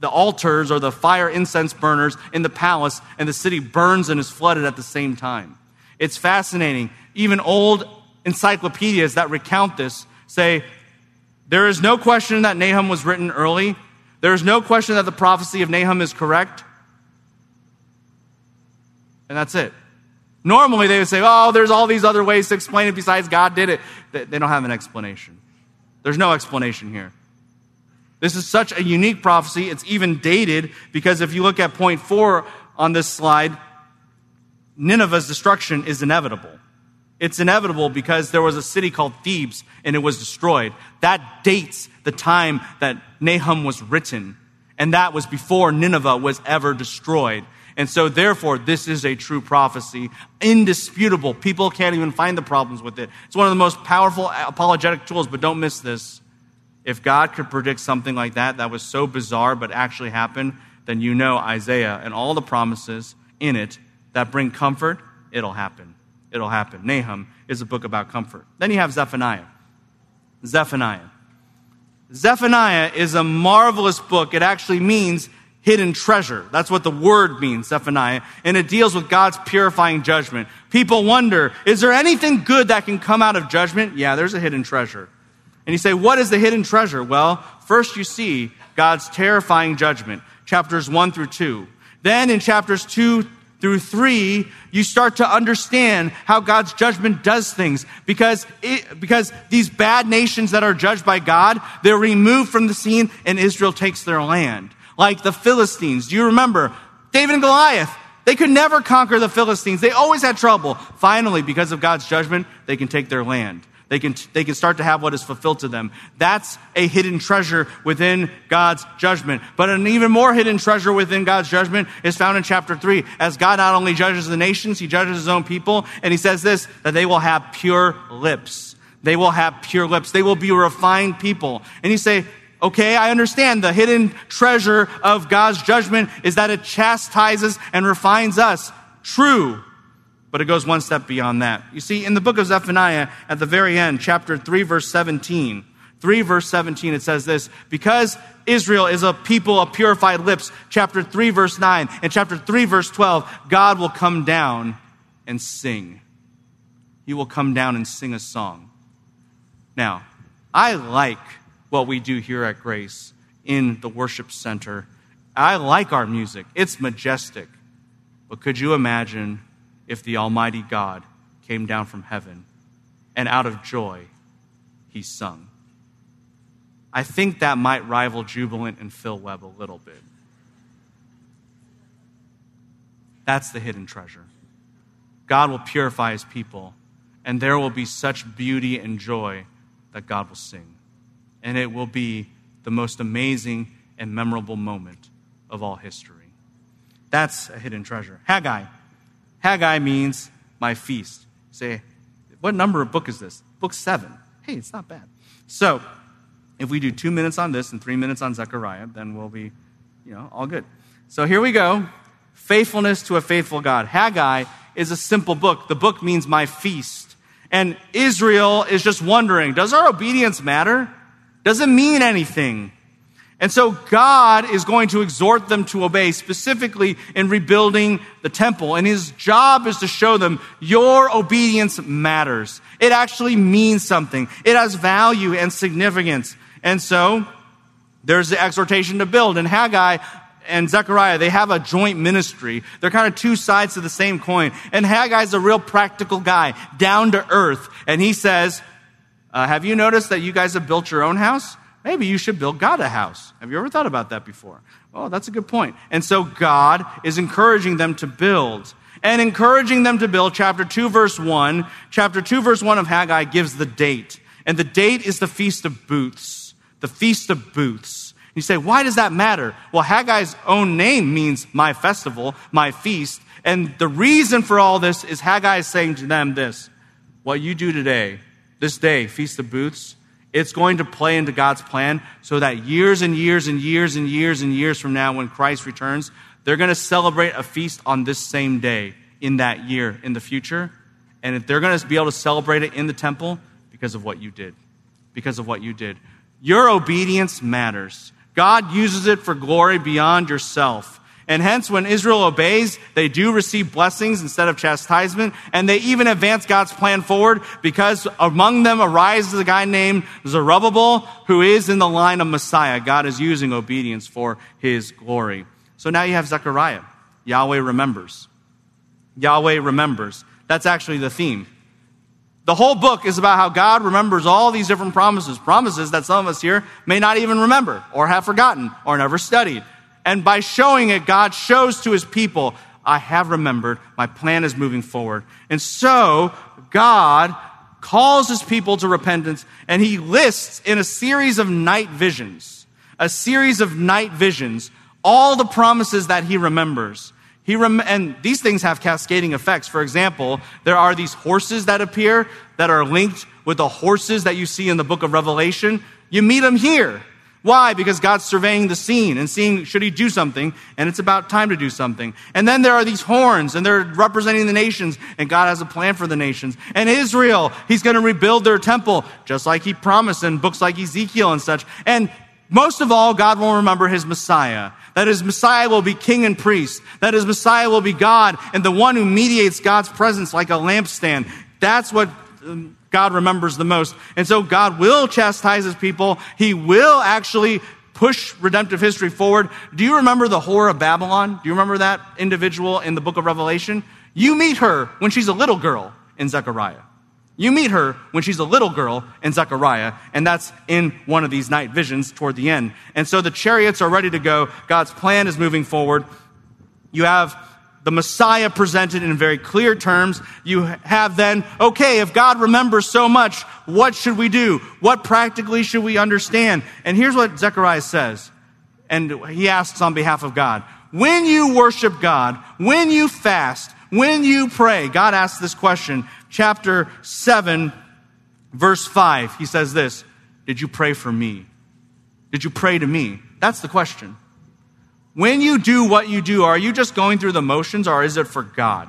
the altars or the fire incense burners in the palace, and the city burns and is flooded at the same time. It's fascinating. Even old encyclopedias that recount this say there is no question that Nahum was written early. There is no question that the prophecy of Nahum is correct. And that's it. Normally they would say, oh, there's all these other ways to explain it besides God did it. They don't have an explanation. There's no explanation here. This is such a unique prophecy. It's even dated because if you look at point four on this slide, Nineveh's destruction is inevitable. It's inevitable because there was a city called Thebes and it was destroyed. That dates the time that Nahum was written. And that was before Nineveh was ever destroyed. And so, therefore, this is a true prophecy, indisputable. People can't even find the problems with it. It's one of the most powerful apologetic tools, but don't miss this. If God could predict something like that, that was so bizarre but actually happened, then you know Isaiah and all the promises in it that bring comfort, it'll happen. It'll happen. Nahum is a book about comfort. Then you have Zephaniah. Zephaniah. Zephaniah is a marvelous book. It actually means hidden treasure. That's what the word means, Zephaniah. And it deals with God's purifying judgment. People wonder, is there anything good that can come out of judgment? Yeah, there's a hidden treasure. And you say, what is the hidden treasure? Well, first you see God's terrifying judgment, chapters 1 through 2. Then in chapters 2 through 3, you start to understand how God's judgment does things. Because, it, because these bad nations that are judged by God, they're removed from the scene and Israel takes their land. Like the Philistines. Do you remember? David and Goliath. They could never conquer the Philistines. They always had trouble. Finally, because of God's judgment, they can take their land. They can, they can start to have what is fulfilled to them. That's a hidden treasure within God's judgment. But an even more hidden treasure within God's judgment is found in chapter 3. As God not only judges the nations, he judges his own people. And he says this, that they will have pure lips. They will have pure lips. They will be refined people. And you say, okay, I understand the hidden treasure of God's judgment is that it chastises and refines us. True. But it goes one step beyond that. You see, in the book of Zephaniah, at the very end, chapter 3, verse 17, 3 verse 17, it says this, because Israel is a people of purified lips, chapter 3 verse 9, and chapter 3 verse 12, God will come down and sing. He will come down and sing a song. Now, I like what we do here at Grace in the worship center. I like our music. It's majestic. But could you imagine if the Almighty God came down from heaven and out of joy he sung. I think that might rival Jubilant and Phil Webb a little bit. That's the hidden treasure. God will purify his people, and there will be such beauty and joy that God will sing. And it will be the most amazing and memorable moment of all history. That's a hidden treasure. Haggai Haggai means my feast. say, what number of book is this? Book seven. Hey, it's not bad. So, if we do two minutes on this and three minutes on Zechariah, then we'll be, you know, all good. So here we go. Faithfulness to a faithful God. Haggai is a simple book. The book means my feast. And Israel is just wondering, does our obedience matter? Does it mean anything? And so God is going to exhort them to obey, specifically in rebuilding the temple. And his job is to show them your obedience matters. It actually means something. It has value and significance. And so there's the exhortation to build. And Haggai and Zechariah, they have a joint ministry. They're kind of two sides of the same coin. And Haggai's a real practical guy, down to earth. And he says, uh, have you noticed that you guys have built your own house? Maybe you should build God a house. Have you ever thought about that before? Oh, that's a good point. And so God is encouraging them to build and encouraging them to build. Chapter 2, verse 1. Chapter 2, verse 1 of Haggai gives the date. And the date is the Feast of Booths. The Feast of Booths. You say, why does that matter? Well, Haggai's own name means my festival, my feast. And the reason for all this is Haggai is saying to them this what you do today, this day, Feast of Booths, it's going to play into God's plan so that years and years and years and years and years from now, when Christ returns, they're going to celebrate a feast on this same day in that year in the future. And if they're going to be able to celebrate it in the temple because of what you did. Because of what you did. Your obedience matters. God uses it for glory beyond yourself. And hence, when Israel obeys, they do receive blessings instead of chastisement, and they even advance God's plan forward because among them arises a guy named Zerubbabel who is in the line of Messiah. God is using obedience for his glory. So now you have Zechariah. Yahweh remembers. Yahweh remembers. That's actually the theme. The whole book is about how God remembers all these different promises, promises that some of us here may not even remember or have forgotten or never studied. And by showing it, God shows to his people, I have remembered, my plan is moving forward. And so, God calls his people to repentance, and he lists in a series of night visions, a series of night visions, all the promises that he remembers. He rem- and these things have cascading effects. For example, there are these horses that appear that are linked with the horses that you see in the book of Revelation. You meet them here. Why? Because God's surveying the scene and seeing should he do something, and it's about time to do something. And then there are these horns, and they're representing the nations, and God has a plan for the nations. And Israel, he's going to rebuild their temple, just like he promised in books like Ezekiel and such. And most of all, God will remember his Messiah. That his Messiah will be king and priest. That his Messiah will be God and the one who mediates God's presence like a lampstand. That's what um, God remembers the most. And so God will chastise his people. He will actually push redemptive history forward. Do you remember the whore of Babylon? Do you remember that individual in the book of Revelation? You meet her when she's a little girl in Zechariah. You meet her when she's a little girl in Zechariah, and that's in one of these night visions toward the end. And so the chariots are ready to go. God's plan is moving forward. You have the Messiah presented in very clear terms. You have then, okay, if God remembers so much, what should we do? What practically should we understand? And here's what Zechariah says. And he asks on behalf of God. When you worship God, when you fast, when you pray, God asks this question. Chapter 7, verse 5, he says this Did you pray for me? Did you pray to me? That's the question. When you do what you do, are you just going through the motions or is it for God?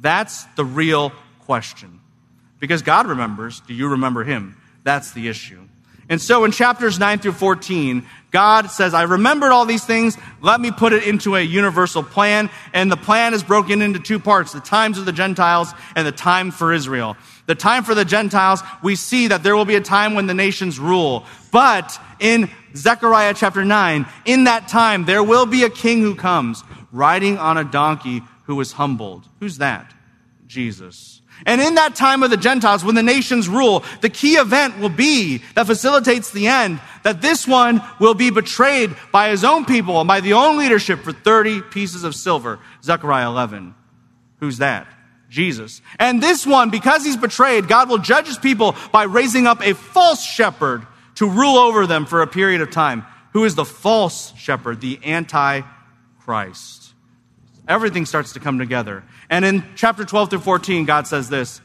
That's the real question. Because God remembers. Do you remember Him? That's the issue. And so in chapters 9 through 14, God says, I remembered all these things. Let me put it into a universal plan. And the plan is broken into two parts the times of the Gentiles and the time for Israel. The time for the Gentiles, we see that there will be a time when the nations rule. But in Zechariah chapter 9, in that time, there will be a king who comes riding on a donkey who is humbled. Who's that? Jesus. And in that time of the Gentiles, when the nations rule, the key event will be that facilitates the end, that this one will be betrayed by his own people and by the own leadership for 30 pieces of silver. Zechariah 11. Who's that? Jesus. And this one, because he's betrayed, God will judge his people by raising up a false shepherd to rule over them for a period of time. Who is the false shepherd? The antichrist. Everything starts to come together. And in chapter 12 through 14, God says this,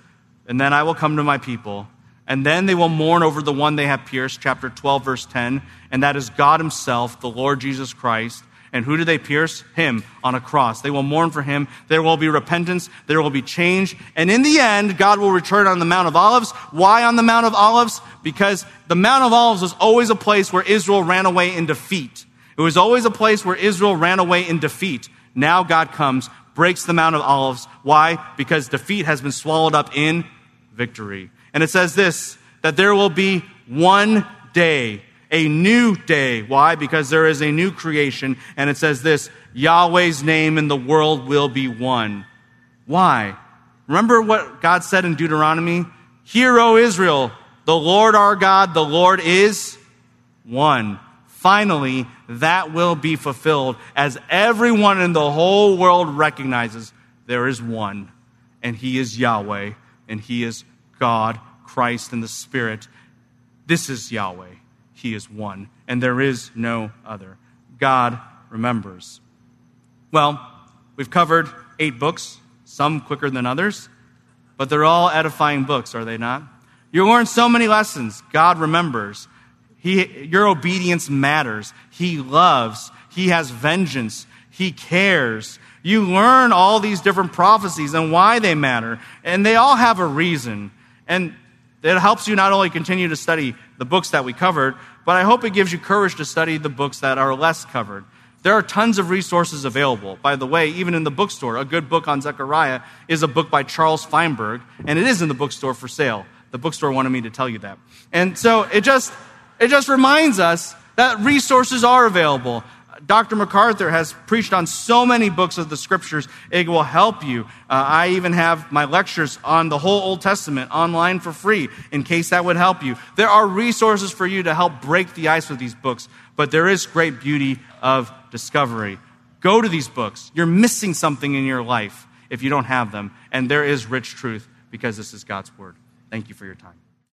and then I will come to my people, and then they will mourn over the one they have pierced, chapter 12, verse 10, and that is God Himself, the Lord Jesus Christ. And who do they pierce? Him on a cross. They will mourn for him. There will be repentance. There will be change. And in the end, God will return on the Mount of Olives. Why on the Mount of Olives? Because the Mount of Olives was always a place where Israel ran away in defeat. It was always a place where Israel ran away in defeat. Now God comes breaks the Mount of Olives. Why? Because defeat has been swallowed up in victory. And it says this that there will be one day, a new day. Why? Because there is a new creation. And it says this Yahweh's name in the world will be one. Why? Remember what God said in Deuteronomy? Hear, O Israel, the Lord our God, the Lord is one. Finally, that will be fulfilled as everyone in the whole world recognizes there is one, and He is Yahweh, and He is God, Christ, and the Spirit. This is Yahweh. He is one, and there is no other. God remembers. Well, we've covered eight books, some quicker than others, but they're all edifying books, are they not? You learn so many lessons. God remembers. He, your obedience matters. He loves. He has vengeance. He cares. You learn all these different prophecies and why they matter. And they all have a reason. And it helps you not only continue to study the books that we covered, but I hope it gives you courage to study the books that are less covered. There are tons of resources available. By the way, even in the bookstore, a good book on Zechariah is a book by Charles Feinberg, and it is in the bookstore for sale. The bookstore wanted me to tell you that. And so it just, it just reminds us that resources are available. Dr. MacArthur has preached on so many books of the scriptures, it will help you. Uh, I even have my lectures on the whole Old Testament online for free in case that would help you. There are resources for you to help break the ice with these books, but there is great beauty of discovery. Go to these books. You're missing something in your life if you don't have them, and there is rich truth because this is God's Word. Thank you for your time.